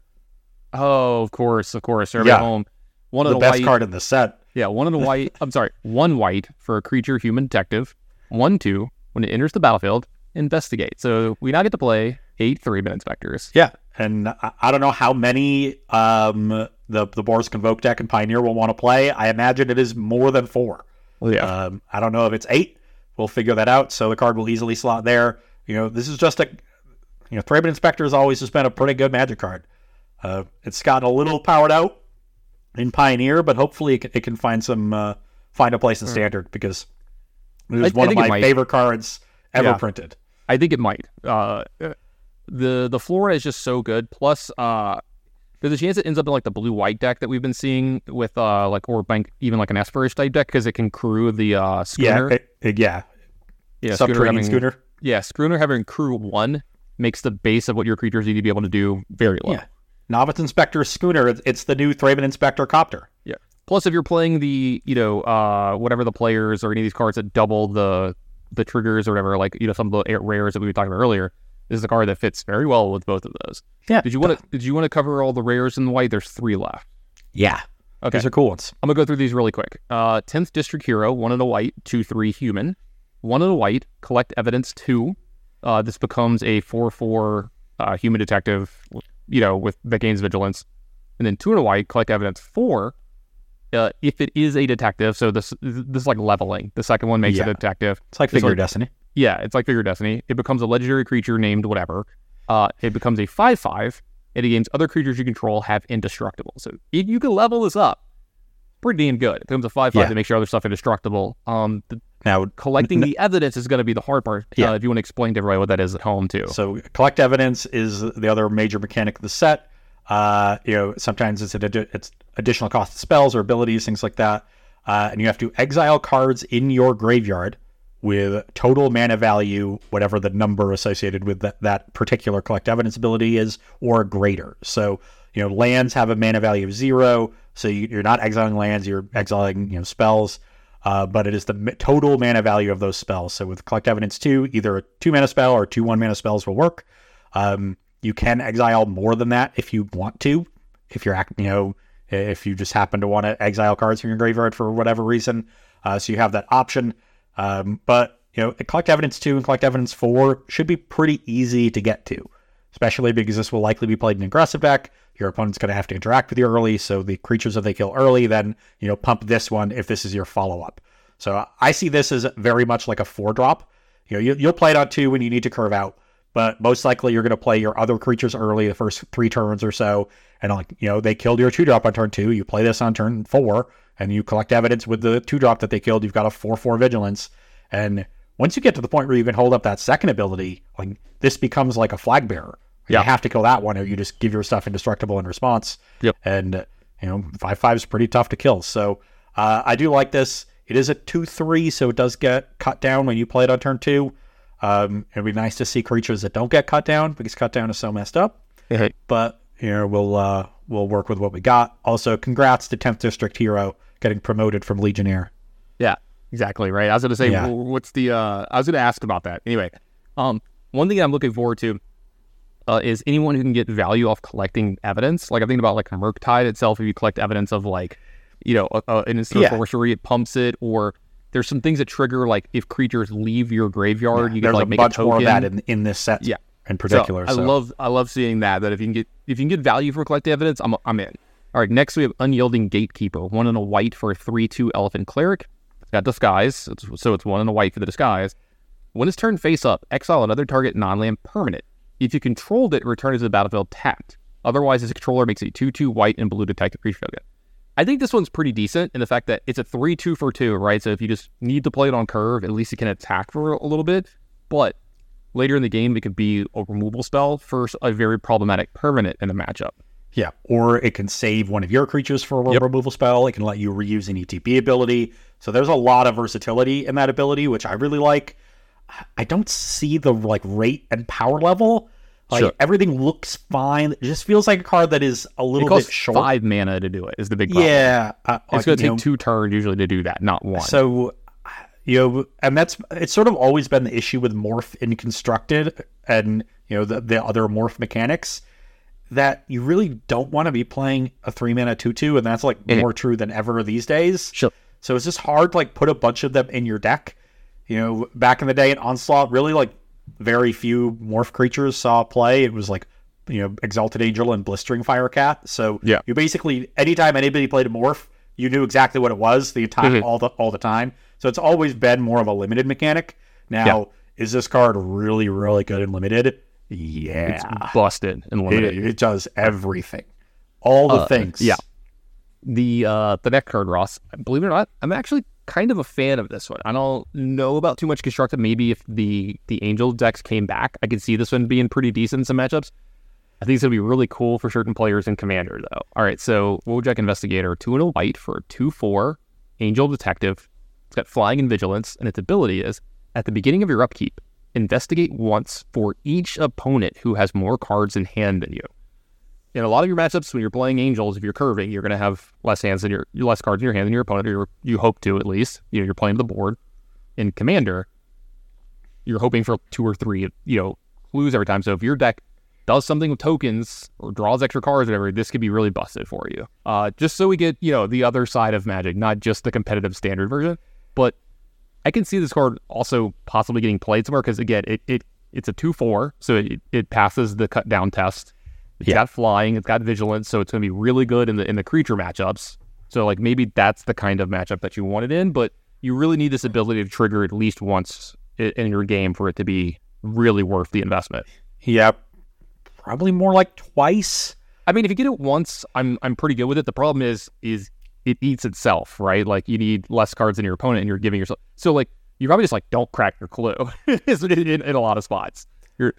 Oh, of course, of course. Everybody Yeah. home. One of the the, best white, card in the set. Yeah, one of the white. I'm sorry, one white for a creature human detective. One two when it enters the battlefield, investigate. So we now get to play eight Thraben Inspectors. Yeah. And I, I don't know how many um, the the Boros Convoke deck and Pioneer will want to play. I imagine it is more than four. Yeah. Um, I don't know if it's eight. We'll figure that out. So the card will easily slot there. You know, this is just a you know, Thraben Inspector has always just been a pretty good Magic card. Uh, it's gotten a little powered out in Pioneer, but hopefully it can, it can find some uh, find a place in Standard because it was I- one I of my favorite cards ever Yeah. printed. I think it might. Uh, the the flora is just so good. Plus, uh, there's a chance it ends up in like the blue white deck that we've been seeing with uh like or bank even like an Esperish type deck because it can crew the uh schooner. Yeah, it- it- yeah. yeah, Subterranean having- Schooner. Yeah, schooner having crew one makes the base of what your creatures need to be able to do very low. Yeah. Novice Inspector Schooner. It's, the new Thraben Inspector Copter. Yeah. Plus, if you're playing the, you know, uh, whatever the players or any of these cards that double the the triggers or whatever, like you know, some of the rares that we were talking about earlier, this is a card that fits very well with both of those. Yeah. Did you want to? Did you want to cover all the rares in the white? There's three left. Yeah. Okay. These are cool ones. I'm gonna go through these really quick. Uh, tenth district hero, one in a white, two three human, one in a white. Collect evidence two. Uh, this becomes a four four uh, human detective, you know, with that gains vigilance, and then two in a white. Collect evidence four. Uh, if it is a detective, so this this is like leveling. The second one makes it a detective. It's like This Figure one- Destiny. Yeah, it's like Figure Destiny. It becomes a legendary creature named whatever. Uh, it becomes a 5 5, and it gains other creatures you control have indestructible. So if you can level this up, pretty damn good. It becomes a 5 5 Yeah. to make sure other stuff indestructible. Um, the, Now, collecting the evidence is going to be the hard part. Yeah. Uh, if you want to explain to everybody what that is at home, too. So collect evidence is the other major mechanic of the set. Uh, you know, sometimes it's addi- it's additional cost of spells or abilities, things like that. Uh, and you have to exile cards in your graveyard with total mana value, whatever the number associated with that, that particular collect evidence ability is, or greater. So, you know, lands have a mana value of zero. So you, you're not exiling lands, you're exiling, you know, spells. Uh, but it is the total mana value of those spells. So with collect evidence two, either a two mana spell or two one mana spells will work. Um, you can exile more than that if you want to. If you're, act- you know, if you just happen to want to exile cards from your graveyard for whatever reason, uh, so you have that option. Um, but you know, collect evidence two and collect evidence four should be pretty easy to get to, especially because this will likely be played in aggressive deck. Your opponent's going to have to interact with you early, so the creatures that they kill early, then you know, pump this one if this is your follow up. So I see this as very much like a four drop. You know, you, you'll play it on two when you need to curve out, but most likely you're going to play your other creatures early, the first three turns or so, and like you know, they killed your two drop on turn two. You play this on turn four, and you collect evidence with the two drop that they killed. You've got a four four vigilance, and once you get to the point where you can hold up that second ability, like this becomes like a flag bearer. You Yeah. have to kill that one, or you just give your stuff indestructible in response. Yep. And you know, five five is pretty tough to kill. So uh, I do like this. It is a two three, so it does get cut down when you play it on turn two. Um, it'd be nice to see creatures that don't get cut down because cut down is so messed up. Hey, But you know, we'll uh, we'll work with what we got. Also, congrats to 10th District Hero getting promoted from Legionnaire. Yeah, exactly right. I was going to say, Yeah. what's the? Uh, I was going to ask about that. Anyway, um, one thing I'm looking forward to uh, is anyone who can get value off collecting evidence. Like I'm thinking about like Murktide itself. If you collect evidence of like, you know, a, a, an instant Yeah. sorcery, it pumps it. Or there's some things that trigger like if creatures leave your graveyard, you can There's like a make bunch a token. more of that in, in this set. Yeah. in particular. So I love I love seeing that. That if you can get if you can get value for collecting evidence, I'm I'm in. All right, next we have Unyielding Gatekeeper, one in a white for a three two elephant cleric. It's got disguise, so it's one in a white for the disguise. When it's turned face up, exile another target non-land permanent. If you controlled it, return it to the battlefield tapped. Otherwise, its controller makes a two two white and blue detective creature token. I think this one's pretty decent in the fact that it's a three two for two, right? So if you just need to play it on curve, at least it can attack for a little bit. But later in the game, it could be a removal spell for a very problematic permanent in the matchup. Yeah, or it can save one of your creatures for a Yep. removal spell. It can let you reuse an ETB ability. So there's a lot of versatility in that ability, which I really like. I don't see the like rate and power level. Like Sure. everything looks fine. It just feels like a card that is a It little bit short. five mana to do it. Is the big problem. yeah, uh, it's like, going to take know, two turns usually to do that, not one. So, you know, and that's it's sort of always been the issue with morph in constructed and you know the the other morph mechanics that you really don't want to be playing a three mana two two, and that's like Yeah. more true than ever these days. Sure. So it's just hard to like put a bunch of them in your deck. You know, back in the day in Onslaught, really like very few morph creatures saw play. It was like you know Exalted Angel and Blistering Firecat. So Yeah. you basically anytime anybody played a morph, you knew exactly what it was the entire Mhm. all the all the time. So it's always been more of a limited mechanic. Now, Yeah. is this card really really good and limited? Yeah, It's busted and it, limited. it does everything, all the Uh, things. yeah. the uh the next card, Ross. Believe it or not, I'm actually kind of a fan of this one. I don't know about too much constructed. Maybe if the the Angel decks came back, I could see this one being pretty decent in some matchups. I think it's gonna be really cool for certain players in Commander, though. All right, so Wojek Investigator, two and a white for a two four Angel Detective. It's got flying and vigilance, and its ability is at the beginning of your upkeep, investigate once for each opponent who has more cards in hand than you in a lot of your matchups when you're playing angels, if you're curving, you're going to have less hands than your less cards in your hand than your opponent, or you hope to at least. You know, you're playing the board. In commander, you're hoping for two or three, you know, clues every time. So if your deck does something with tokens or draws extra cards, or whatever, this could be really busted for you. Uh, just so we get you know the other side of Magic, not just the competitive standard version, but I can see this card also possibly getting played somewhere because again, it, it it's a two four, so it, it passes the cut down test. It's Yeah. got flying, it's got vigilance, so it's going to be really good in the in the creature matchups. So like maybe that's the kind of matchup that you want it in, but you really need this ability to trigger at least once in your game for it to be really worth the investment. yeah, probably more like twice. I mean, if you get it once, I'm I'm pretty good with it. The problem is is it eats itself, right? Like you need less cards than your opponent, and you're giving yourself. So like you probably just like don't crack your clue [laughs] in, in, in a lot of spots. You're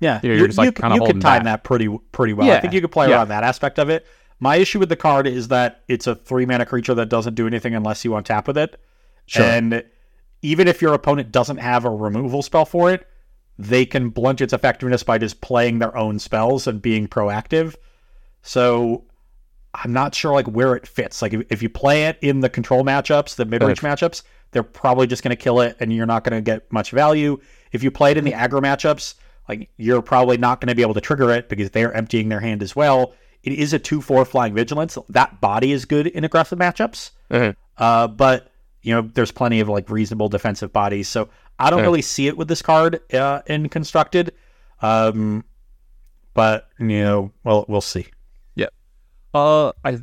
Yeah, You know, you're just, like, you, kinda you could time back. that pretty pretty well. I think you could play yeah. around that aspect of it. My issue with the card is that it's a three mana creature that doesn't do anything unless you untap with it. Sure. And even if your opponent doesn't have a removal spell for it, they can blunt its effectiveness by just playing their own spells and being proactive. So I'm not sure like where it fits. Like if, if you play it in the control matchups, the mid range matchups, they're probably just going to kill it and you're not going to get much value. If you play it in the aggro matchups, like you're probably not going to be able to trigger it because they're emptying their hand as well. It is a 2 4 flying vigilance. That body is good in aggressive matchups. Mhm. Uh, but, you know, there's plenty of like reasonable defensive bodies. So I don't really see it with this card uh, in constructed. Um, but, you know, well, we'll see. Uh, I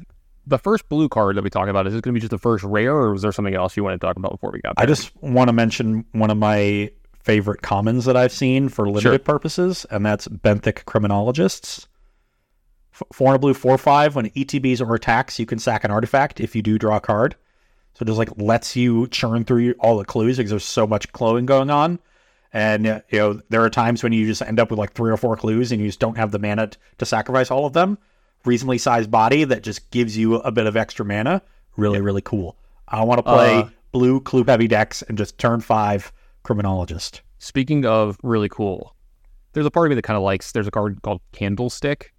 the first blue card that we talk about is this going to be just the first rare, or was there something else you want to talk about before we got? I just want to mention one of my favorite commons that I've seen for limited Sure. purposes, and that's Benthic Criminologists. F- Four and a blue, four five. When ETBs or attacks, you can sack an artifact if you do draw a card. So it just like lets you churn through all the clues because there's so much cluing going on. And you know there are times when you just end up with like three or four clues and you just don't have the mana to sacrifice all of them. Reasonably sized body that just gives you a bit of extra mana. Really, really cool. I want to play Uh, blue clue heavy decks and just turn five criminologist. Speaking of really cool, there's a part of me that kind of likes. There's a card called Candlestick,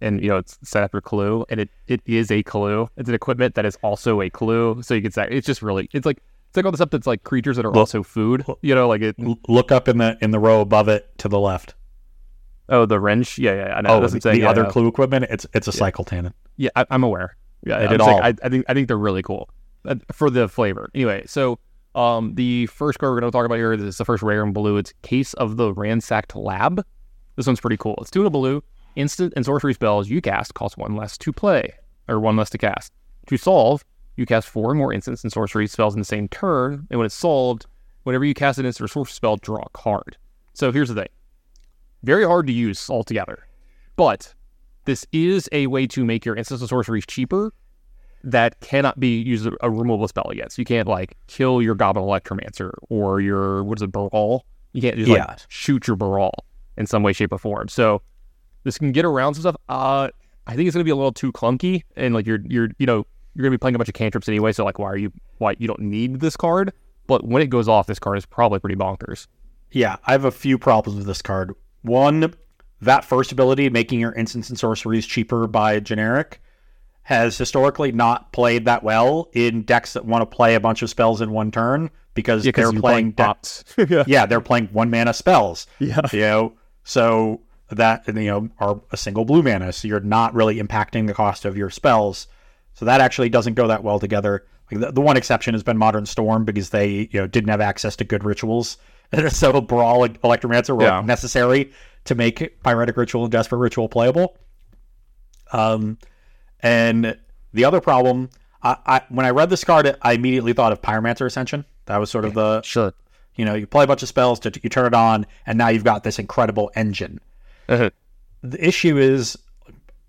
and you know it's set after Clue, and it, it is a Clue. It's an equipment that is also a Clue, so you can say it's just really it's like it's like all the stuff that's like creatures that are Well- also food. You know, like it. Look up in the in the row above it to the left. Oh, the wrench. Yeah, yeah. I know. Oh, it doesn't the, say the yeah, other yeah. clue equipment. It's it's a cycle Tannon. Yeah, I, I'm aware. Yeah, They I'm did saying all. I, I think I think they're really cool uh, for the flavor. Anyway, so um, the first card we're going to talk about here is the first rare in blue. It's Case of the Ransacked Lab. This one's pretty cool. It's two in a blue. Instant and sorcery spells you cast cost one less to play or one less to cast. To solve, you cast four or more instants and sorcery spells in the same turn, and when it's solved, whenever you cast an instant or sorcery spell, draw a card. So here's the thing: very hard to use altogether, but this is a way to make your instance of sorceries cheaper that cannot be used a removable spell against. You can't like kill your Goblin Electromancer or your what is it, Baral. You can't just Yeah. like shoot your Baral in some way, shape, or form. So this can get around some stuff. Uh, I think it's gonna be a little too clunky, and like you're you're you know you're gonna be playing a bunch of cantrips anyway. So like, why are you why you don't need this card? But when it goes off, this card is probably pretty bonkers. Yeah, I have a few problems with this card. One, that first ability, making your instants and sorceries cheaper by generic, has historically not played that well in decks that want to play a bunch of spells in one turn because Yeah, they're playing, de- [laughs] yeah. yeah, they're playing one mana spells. Yeah. You know, so that you know are a single blue mana, so you're not really impacting the cost of your spells. So that actually doesn't go that well together. Like the, the one exception has been Modern Storm because they you know didn't have access to good rituals, [laughs] so Baral and Electromancer were Yeah. necessary to make Pyretic Ritual and Desperate Ritual playable. Um, and the other problem, I, I when I read this card, I immediately thought of Pyromancer Ascension. That was sort of the Sure. you know you play a bunch of spells, to, you turn it on, and now you've got this incredible engine. Uh-huh. The issue is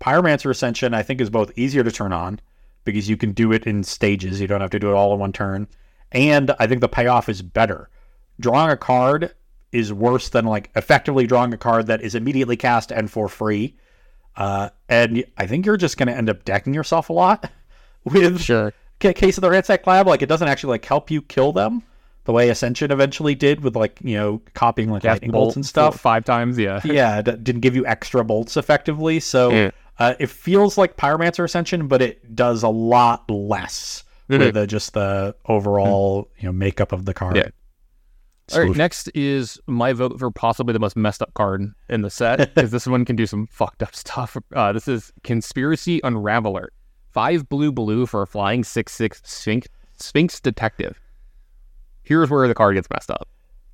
Pyromancer Ascension. I think is both easier to turn on because you can do it in stages. You don't have to do it all in one turn, and I think the payoff is better. Drawing a card is worse than like effectively drawing a card that is immediately cast and for free. Uh, and I think you're just going to end up decking yourself a lot [laughs] with Sure. case of the ransack lab. Like it doesn't actually like help you kill them the way Ascension eventually did with like you know copying like lightning bolts and stuff. five times. Yeah. [laughs] yeah, it didn't give you extra bolts effectively. So Yeah. uh, it feels like Pyromancer Ascension, but it does a lot less Mhm. with the, just the overall you know makeup of the card. Yeah. All right, next is my vote for possibly the most messed up card in the set because this one can do some fucked up stuff. Uh, this is Conspiracy Unraveler. Five blue blue for a flying six six Sphinx, Sphinx Detective. Here's where the card gets messed up.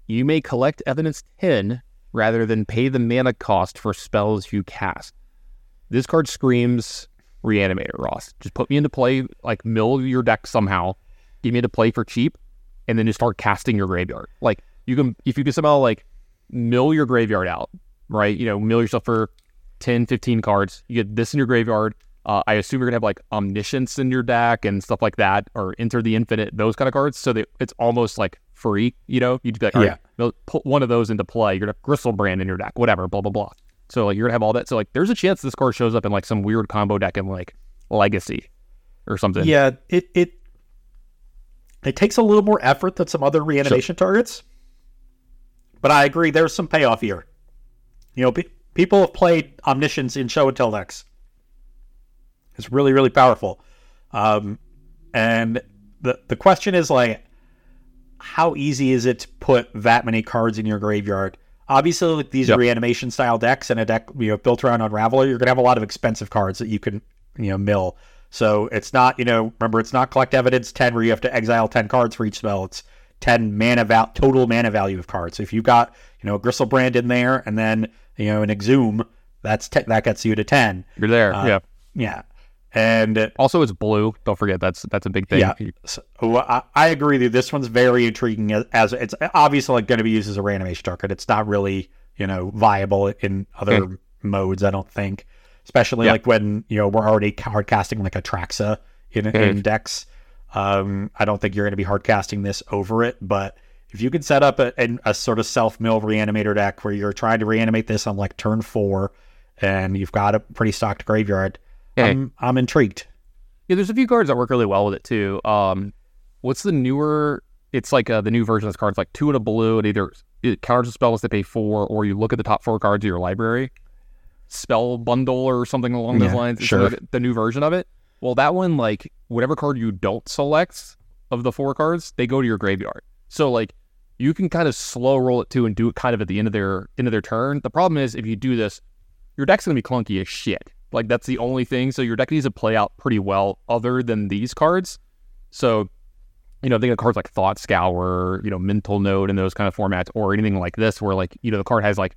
You may collect evidence ten rather than pay the mana cost for spells you cast. This card screams Reanimator, Ross. Just put me into play, like mill your deck somehow, give me into play for cheap, and then just start casting your graveyard. Like you can, if you can somehow like mill your graveyard out, right? You know, mill yourself for 10, 15 cards. You get this in your graveyard. Uh, I assume you're gonna have like omniscience in your deck and stuff like that, or enter the infinite, those kind of cards. So that it's almost like free. You know, you'd be like, all right, Yeah. mill- put one of those into play. You're gonna have Griselbrand in your deck, whatever, blah blah blah. So like you're gonna have all that. So like there's a chance this card shows up in like some weird combo deck in like Legacy or something. Yeah, it it it takes a little more effort than some other reanimation targets. But I agree, there's some payoff here. You know, pe- people have played omniscience in show and tell decks. It's really, really powerful. Um, and the the question is like, how easy is it to put that many cards in your graveyard? Obviously, like these Yep. reanimation style decks and a deck you know built around Unraveler, you're gonna have a lot of expensive cards that you can you know mill. So it's not you know remember it's not collect evidence ten where you have to exile ten cards for each spell. It's ten mana val total mana value of cards. So if you've got you know a Griselbrand in there and then you know an Exhume, that's te- that gets you to ten. You're there. Uh, yeah. Yeah, and Also, it's blue. Don't forget that's that's a big thing. yeah, so, well, I, I agree with you. This one's very intriguing as, as it's obviously like going to be used as a reanimation target. It's not really you know viable in other modes. I don't think, especially Yeah. like when you know we're already hard casting like a Traxa in, in decks. Um, I don't think you're going to be hard casting this over it, but if you can set up a, an- a sort of self mill reanimator deck where you're trying to reanimate this on like turn four, and you've got a pretty stocked graveyard, Yeah. I'm I'm intrigued. Yeah, there's a few cards that work really well with it too. Um, what's the newer? It's like uh, the new version of this card. It's like two and a blue. It either it counters a spell as they pay four, or you look at the top four cards of your library, spell bundle or something along those Yeah, lines. It's sure. like the new version of it. Well, that one, like whatever card you don't select of the four cards, they go to your graveyard. So like you can kind of slow roll it too and do it kind of at the end of their end of their turn. The problem is if you do this, your deck's gonna be clunky as shit. Like that's the only thing. So your deck needs to play out pretty well, other than these cards. So, you know, think of cards like Thought Scour, you know, Mental Note, and those kind of formats, or anything like this, where like you know the card has like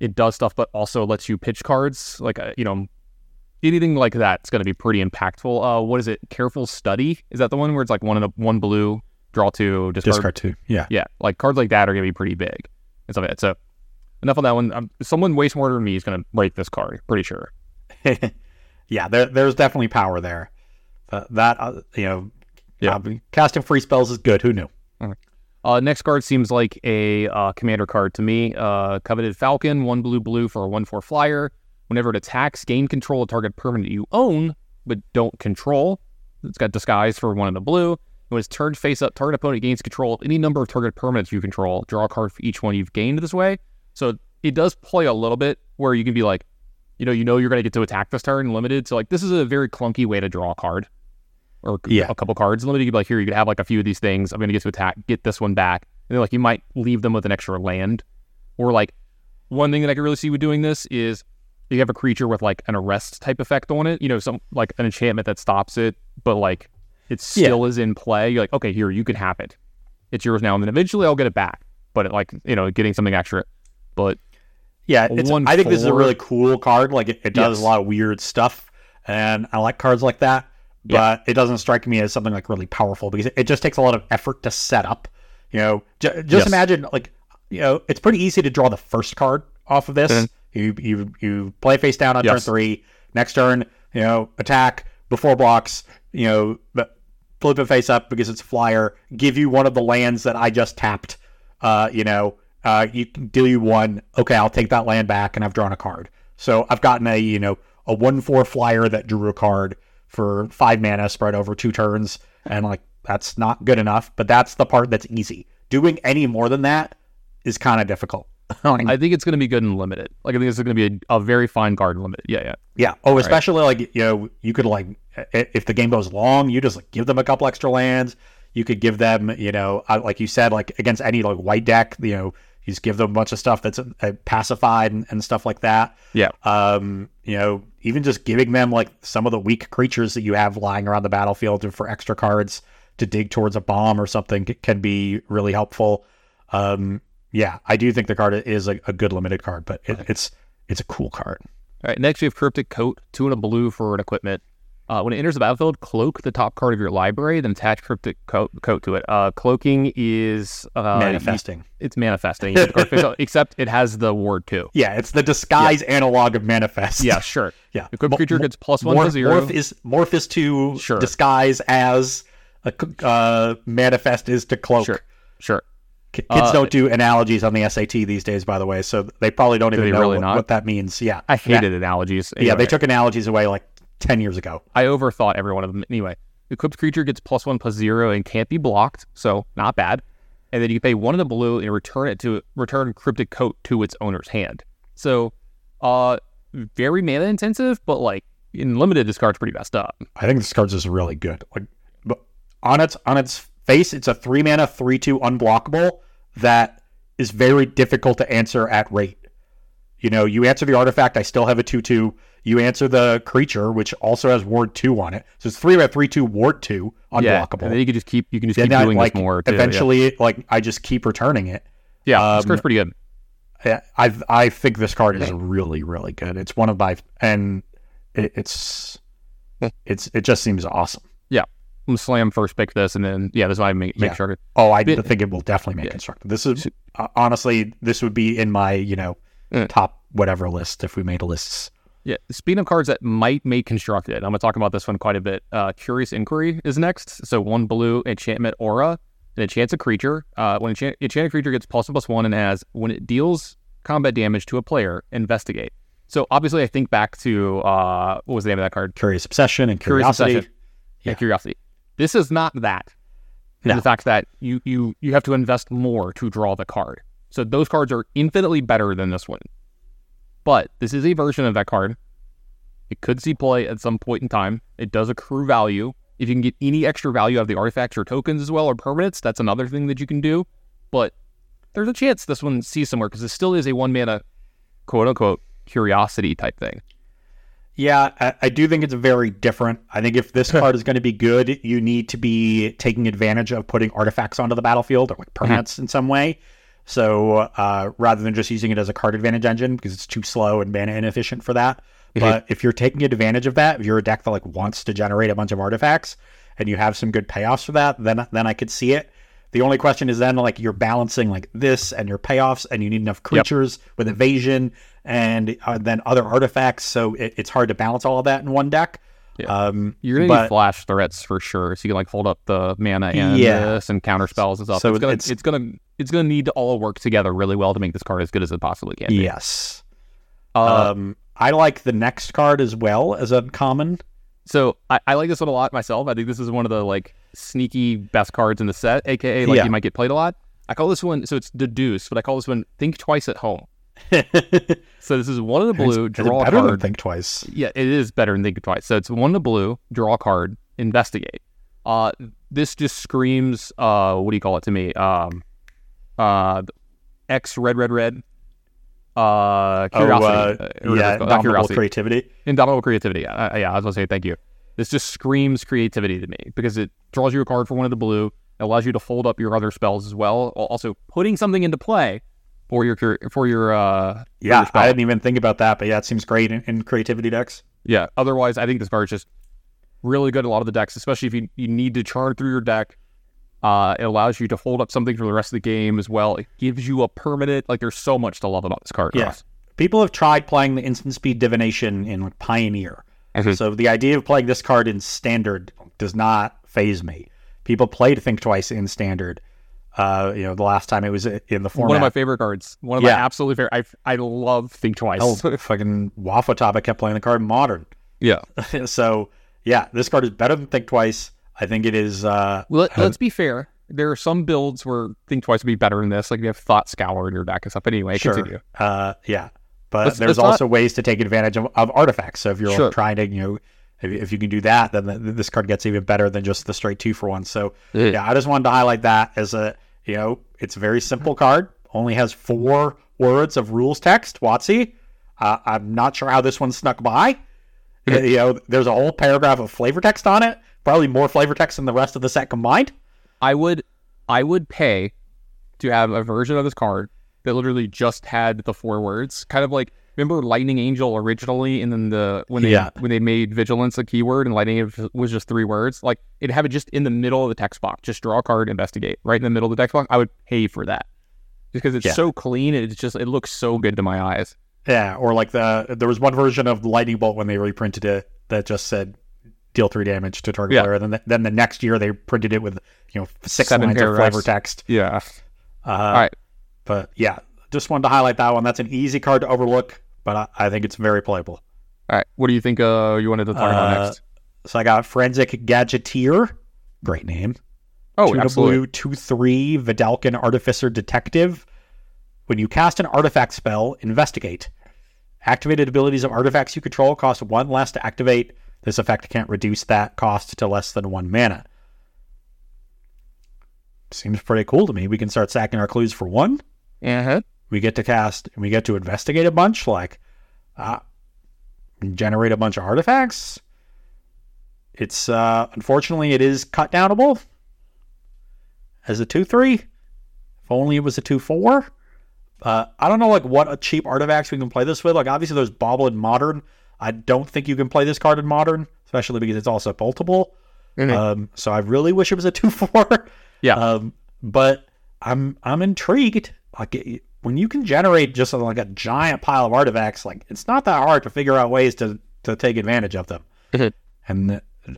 it does stuff, but also lets you pitch cards. Like uh, you know, anything like that's going to be pretty impactful. Uh, what is it? Careful Study is that the one where it's like one in a one blue, draw two, discard. Discard two, yeah. Yeah, like cards like that are going to be pretty big and stuff like that. So enough on that one. Um, someone way smarter than me is going to break this card. Pretty sure. [laughs] yeah, there, there's definitely power there. Uh, that uh, you know, Yeah. uh, casting free spells is good. Who knew? Uh, next card seems like a uh, commander card to me. Uh, Coveted Falcon, one blue blue for a one four flyer. Whenever it attacks, gain control of target permanent you own but don't control. It's got disguise for one in the blue. When it's turned face up, target opponent gains control of any number of target permanents you control. Draw a card for each one you've gained this way. So it does play a little bit where you can be like, you know, you know you're going to get to attack this turn limited. So like this is a very clunky way to draw a card or Yeah. a couple cards limited. You could be like, here, you could have like a few of these things. I'm going to get to attack, get this one back. And then like you might leave them with an extra land. Or like one thing that I could really see with doing this is you have a creature with like an arrest type effect on it, you know, some like an enchantment that stops it, but like it still is in play. You're like, okay, here, you can have it. It's yours now. And then eventually I'll get it back. But it, like, you know, getting something extra. But Yeah, it's, one I think this is a really cool card. Like it, it does Yes. a lot of weird stuff, and I like cards like that. But it doesn't strike me as something like really powerful because it, just takes a lot of effort to set up. You know, j- just Yes. imagine like you know, it's pretty easy to draw the first card off of this. Mhm. You you you play face down on turn three. Next turn, you know, attack before blocks. You know, but flip it face up because it's a flyer. Give you one of the lands that I just tapped. Uh, you know, uh, you can deal you one. Okay, I'll take that land back, and I've drawn a card. So I've gotten a you know a one four flyer that drew a card for five mana spread over two turns, and like that's not good enough. But that's the part that's easy. Doing any more than that is kind of difficult. [laughs] Like, I think it's going to be good and limited. Like I think it's going to be a, a very fine card and limited. Yeah, yeah. Yeah. Oh, especially like you know, you could like if the game goes long, you just like give them a couple extra lands. You could give them, you know, uh, like you said, like against any like white deck, you know, you just give them a bunch of stuff that's uh, pacified and, and stuff like that. Yeah. Um, you know, even just giving them like some of the weak creatures that you have lying around the battlefield for extra cards to dig towards a bomb or something can be really helpful. Um, yeah, I do think the card is a, a good limited card, but it, it's it's a cool card. All right. Next, we have Cryptic Coat, two and a blue for an equipment. Uh, when it enters the battlefield, cloak the top card of your library, then attach Cryptic Coat, coat to it. Uh, cloaking is uh, Manifesting. It's manifesting, You put the card face up, except it has the word too. Yeah, it's the disguise analog of manifest. Yeah, sure. [laughs] yeah. Equipped Mo- creature gets plus one to morph, zero. Morph is morph is to Sure. disguise as a uh, manifest is to cloak. Sure, sure. Kids Uh, don't do analogies on the SAT these days, by the way, so they probably don't Do even know really what, what that means. Yeah, I That- hated analogies. yeah, they took analogies away like ten years ago. I overthought every one of them. Anyway, equipped creature gets plus one plus zero and can't be blocked, so not bad. And then you pay one of the blue and return it to return cryptic coat to its owner's hand. So, uh, very mana intensive, but like in limited, this card's pretty messed up. I think this card's is really good. Like, but on its on its face, it's a three mana three two unblockable that is very difficult to answer at rate. You know, you answer the artifact, I still have a two two. You answer the creature, which also has ward two on it. So it's three mana three two ward two Yeah, unblockable. and then you can just keep you can just Then keep I, doing like this more. Too, yeah. eventually, like I just keep returning it. yeah, this um, card's pretty good. I I I think this card is really really good. It's one of my and it, it's [laughs] it's it just seems awesome. Yeah, I'm gonna slam first pick this, and then yeah, this is why I make, make Yeah. sure. Oh, I Bit- think it will definitely make Yeah. constructed. This is uh, honestly, this would be in my you know Mm. top whatever list if we made lists. Yeah, speaking of cards that might make constructed, I'm gonna talk about this one quite a bit. Uh, Curious Inquiry is next. So one blue enchantment aura, and enchants a creature. Uh, when enchant- enchanted creature gets plus one plus one and has when it deals combat damage to a player, investigate. So obviously, I think back to uh, what was the name of that card? Curious obsession and Curious curiosity. Obsession. Yeah, Yeah. curiosity. This is not that. No. the fact that you you you have to invest more to draw the card. So those cards are infinitely better than this one. But this is a version of that card. It could see play at some point in time. It does accrue value. If you can get any extra value out of the artifacts or tokens as well or permanents, that's another thing that you can do. But there's a chance this one sees somewhere because it still is a one mana quote unquote curiosity type thing. Yeah, I, I do think it's very different. I think if this [laughs] card is going to be good, you need to be taking advantage of putting artifacts onto the battlefield or like mm-hmm. permanents in some way. So uh, rather than just using it as a card advantage engine because it's too slow and mana inefficient for that. But if you're taking advantage of that, if you're a deck that like wants to generate a bunch of artifacts and you have some good payoffs for that, then then I could see it. The only question is then like you're balancing like this and your payoffs, and you need enough creatures with evasion and uh, then other artifacts. So it, it's hard to balance all of that in one deck. Yeah. Um, You're gonna but- need flash threats for sure, so you can like hold up the mana and Yeah. this and counter spells and stuff. So it's gonna it's- it's, gonna it's gonna need to all work together really well to make this card as good as it possibly can. be. Yes. Uh, um, I like the next card as well as uncommon. so I, I like this one a lot myself. I think this is one of the like sneaky best cards in the set, aka like Yeah. you might get played a lot. I call this one so it's deduce, but I call this one think twice at home. [laughs] So this is one of the blue, Is it draw a better than card. think twice. Yeah, it is better than think twice. So it's one of the blue, draw a card, investigate. Uh, this just screams. Uh, what do you call it to me? Um, uh, X red red red. Uh, curiosity. oh, uh, uh, yeah, it's. Not indomitable curiosity. creativity. Indomitable creativity. Uh, yeah, I was gonna say thank you. This just screams creativity to me because it draws you a card for one of the blue. It allows you to fold up your other spells as well. Also, putting something into play for your for your uh Yeah, your. I didn't even think about that, but yeah, it seems great in, in creativity decks. Yeah. Otherwise, I think this card is just really good in a lot of the decks, especially if you, you need to charm through your deck. Uh, it allows you to hold up something for the rest of the game as well. It gives you a permanent. Like, there's so much to love about this card. Yeah. Ross. People have tried playing the instant speed divination in like, Pioneer. Mhm. So the idea of playing this card in standard does not phase me. People played Think Twice in standard. Uh, you know, the last time it was in the format. One of my favorite cards. One of my Yeah. absolute favorite. I I love Think Twice. Oh, fucking Waffle Top! I kept playing the card modern. yeah. [laughs] so yeah, this card is better than Think Twice. I think it is. Uh, Well, let, us be fair. There are some builds where Think Twice would be better than this. Like you have Thought Scour in your deck and stuff. Anyway, sure. continue. Uh, yeah, but Let's- there's let's not- also ways to take advantage of, of artifacts. So if you're Sure. trying to, you know, if, if you can do that, then the, this card gets even better than just the straight two for one. So yeah, I just wanted to highlight that as a, you know, it's a very simple card. Only has four words of rules text. Watsy. Uh, I'm not sure how this one snuck by. Uh, you know, there's a whole paragraph of flavor text on it. Probably more flavor text than the rest of the set combined. I would I would pay to have a version of this card that literally just had the four words. Kind of like remember Lightning Angel originally, and then the when they Yeah. when they made vigilance a keyword and lightning was just three words. Like it'd have it just in the middle of the text box. Just draw a card, investigate right in the middle of the text box. I would pay for that just because it's Yeah. so clean. and It's just it looks so good to my eyes. Yeah, or like the there was one version of lightning bolt when they reprinted it that just said deal three damage to target Yeah. player. Then the, then the next year they printed it with you know six Seven lines of flavor text. Yeah. Uh, All right. But yeah, just wanted to highlight that one. That's an easy card to overlook, but I, I think it's very playable. All right. What do you think? Uh, you wanted to talk about Uh, next? So I got Forensic Gadgeteer, great name. Oh, to absolutely. blue, two three, Vedalken Artificer Detective. When you cast an artifact spell, investigate. Activated abilities of artifacts you control cost one less to activate. This effect can't reduce that cost to less than one mana. Seems pretty cool to me. We can start sacking our clues for one. Uh-huh. We get to cast and we get to investigate a bunch, like uh, generate a bunch of artifacts. It's uh, unfortunately it is cut downable as a two three. If only it was a two four. Uh, I don't know like what a cheap artifacts we can play this with. Like obviously there's Bauble in modern. I don't think you can play this card in modern, especially because it's also boltable. Mhm. Um, so I really wish it was a two four. Yeah. Um, but I'm I'm intrigued. Like when you can generate just like a giant pile of artifacts, like it's not that hard to figure out ways to to take advantage of them. Mhm. and th-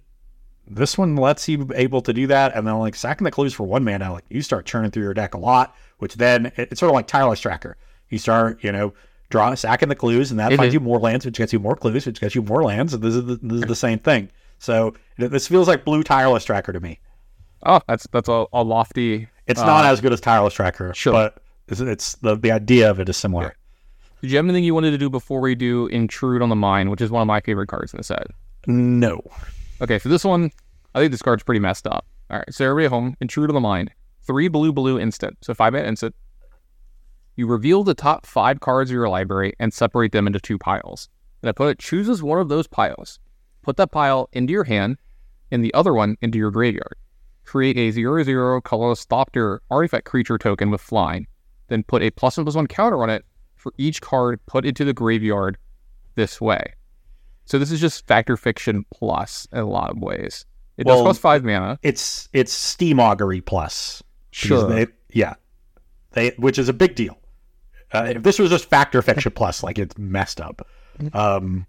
this one lets you be able to do that, and then like sacking the clues for one mana, like you start churning through your deck a lot, which then it- it's sort of like tireless tracker. You start, you know, draw sacking the clues, and that finds you more lands, which gets you more clues, which gets you more lands, and this is the, this is the same thing. So this feels like blue tireless tracker to me. Oh, that's that's a, a lofty. It's uh, not as good as tireless tracker, sure. but it's, it's the the idea of it is similar. Did you have anything you wanted to do before we do Intrude on the Mind, which is one of my favorite cards in the set? No, Okay, for this one, I think this card's pretty messed up. All right, so everybody at home, Intrude on the Mind. Three blue, blue instant. So five mana instant. You reveal the top five cards of your library and separate them into two piles. And opponent chooses one of those piles. Put that pile into your hand and the other one into your graveyard. Create a 0 0 colorless Thopter artifact creature token with flying. Then put a plus one plus one counter on it for each card put into the graveyard this way. So this is just Fact or Fiction plus in a lot of ways. It does cost five mana. it's it's Steam Augury plus. Sure. they- yeah, they which is a big deal. Uh, if this was just Fact or Fiction plus, like it's messed up. Um,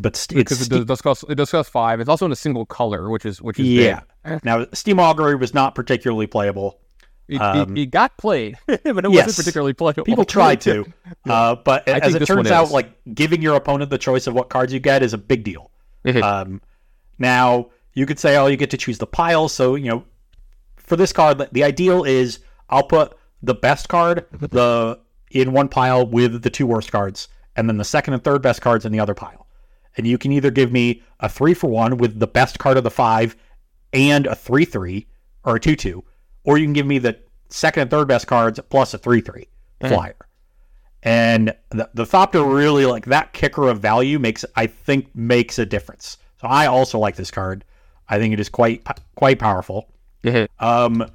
but st- it's because it does, does cost it does cost five. It's also in a single color, which is which is yeah. big. Now Steam Augury was not particularly playable. It, Um, it, it got played, [laughs] but it yes. wasn't particularly playable. People tried to, [laughs] uh, but I as it turns out, like giving your opponent the choice of what cards you get is a big deal. Um, now you could say, oh, you get to choose the pile. So you know, for this card, the- the ideal is I'll put the best card [laughs] the in one pile with the two worst cards, and then the second and third best cards in the other pile. And you can either give me a three for one with the best card of the five and a three three or a two two, or you can give me the second and third best cards plus a three three flyer. And the, the Thopter really like that kicker of value makes I think makes a difference. So I also like this card. I think it is quite quite powerful. Um,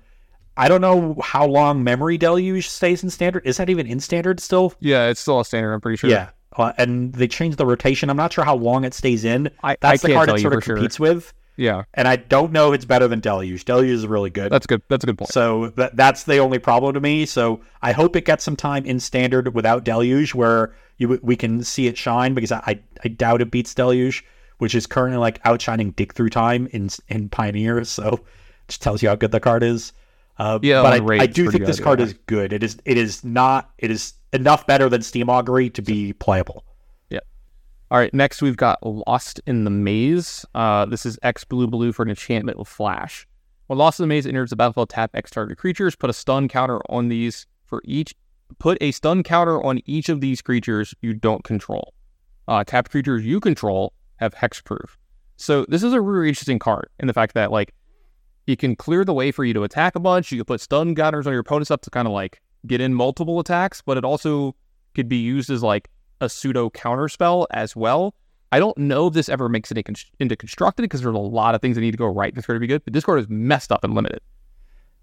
I don't know how long memory deluge stays in standard. Is that even in standard still? Yeah, it's still a standard. I'm pretty sure. Yeah. Uh, and they changed the rotation. I'm not sure how long it stays in. I, That's I the can't card tell it sort of sure. competes with. Yeah, And I don't know if it's better than Deluge. Deluge is really good. that's good. That's a good point. So that that's the only problem to me. So I hope it gets some time in standard without Deluge, where you we can see it shine because I I doubt it beats Deluge, which is currently like outshining Dig Through Time in in Pioneer. [laughs] So just tells you how good the card is. Uh, Yeah, but I, I do think this card is good. It is it is not it is enough better than Steam Augury to be playable. All right, next we've got Lost in the Maze. Uh, this is X blue blue for an enchantment with flash. When Lost in the Maze enters the battlefield, tap X target creatures. Put a stun counter on these for each. Put a stun counter on each of these creatures you don't control. Uh, tap creatures you control have hexproof. So this is a really interesting card in the fact that like it can clear the way for you to attack a bunch. You can put stun counters on your opponents up to kind of like get in multiple attacks, but it also could be used as like a pseudo counter spell as well. I don't know if this ever makes it into constructed because there's a lot of things that need to go right. This card to be good, but this card is messed up and limited.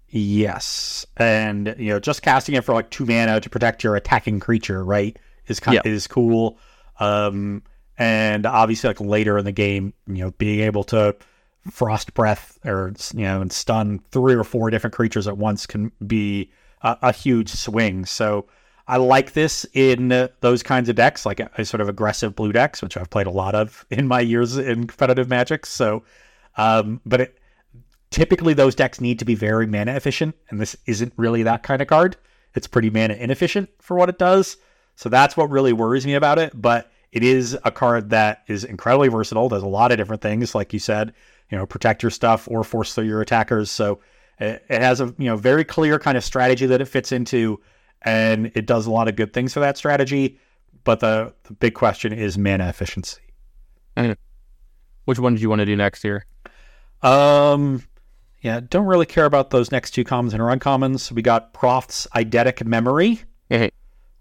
Yes, and you know, just casting it for like two mana to protect your attacking creature, right, is kind Yeah. is cool. Um, and obviously, like later in the game, you know, being able to frost breath or you know and stun three or four different creatures at once can be a, a huge swing. So I like this in those kinds of decks, like a, a sort of aggressive blue decks, which I've played a lot of [laughs] in my years in competitive Magic. So, um, but it, typically those decks need to be very mana efficient, and this isn't really that kind of card. It's pretty mana inefficient for what it does. So that's what really worries me about it. But it is a card that is incredibly versatile. Does a lot of different things, like you said, you know, protect your stuff or force through your attackers. So it, it has a you know very clear kind of strategy that it fits into, and it does a lot of good things for that strategy. But the, the big question is mana efficiency. Which one do you want to do next here? Um, yeah, don't really care about those next two commons and uncommons. We got Proft's Eidetic Memory, Hey,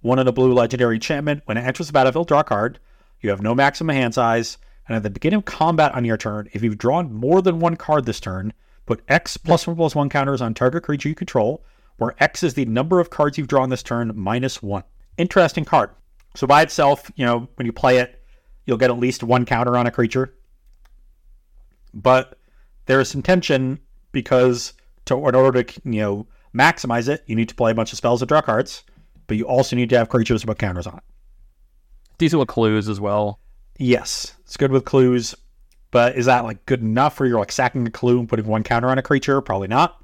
one in a blue legendary enchantment. When it enters the battlefield, draw a card. You have no maximum hand size, and at the beginning of combat on your turn, if you've drawn more than one card this turn, put X plus one plus one counters on target creature you control, where X is the number of cards you've drawn this turn minus one. Interesting card. So by itself, you know, when you play it, you'll get at least one counter on a creature. But there is some tension because to in order to you know maximize it, you need to play a bunch of spells and draw cards, but you also need to have creatures with counters on. decent with clues as well. Yes, it's good with clues, but is that like good enough where you're like sacking a clue and putting one counter on a creature? Probably not.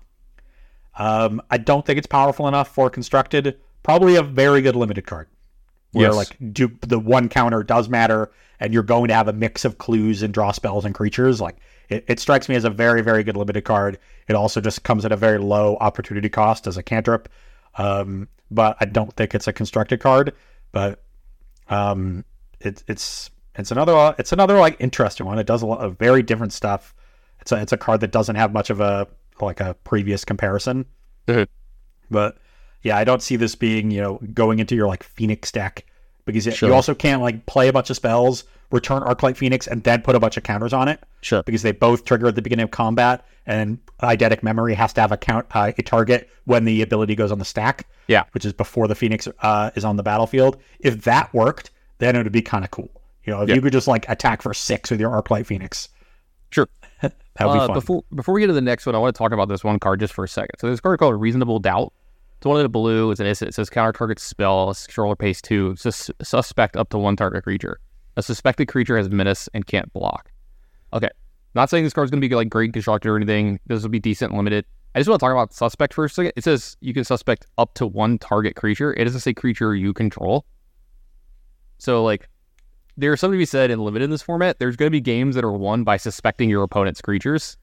Um, I don't think it's powerful enough for constructed. Probably a very good limited card. Where Yes. like do the one counter does matter, and you're going to have a mix of clues and draw spells and creatures. Like it, it strikes me as a very very good limited card. It also just comes at a very low opportunity cost as a cantrip. Um, but I don't think it's a constructed card. But um, it, it's it's another it's another like interesting one. It does a lot of very different stuff. It's a it's a card that doesn't have much of a like a previous comparison. Mhm. But yeah, I don't see this being you know going into your like Phoenix deck because Sure. you also can't like play a bunch of spells, return Arclight Phoenix, and then put a bunch of counters on it Sure. because they both trigger at the beginning of combat, and Eidetic Memory has to have a count uh, a target when the ability goes on the stack. Yeah. which is before the Phoenix uh, is on the battlefield. If that worked, then it would be kind of cool. You know, if Yeah. you could just like attack for six with your Arclight Phoenix, Sure. That would be Uh, fun. before before we get to the next one, I want to talk about this one card just for a second. So this card called Reasonable Doubt. It's one of the blue. It's an instant. It says counter target spell. Controller pays two. Just suspect up to one target creature. A suspected creature has menace and can't block. Okay. Not saying this card's going to be like great constructed or anything. This will be decent limited. I just want to talk about suspect for a second. It says you can suspect up to one target creature. It doesn't say creature you control. So like there's something to be said in limited in this format. There's going to be games that are won by suspecting your opponent's creatures.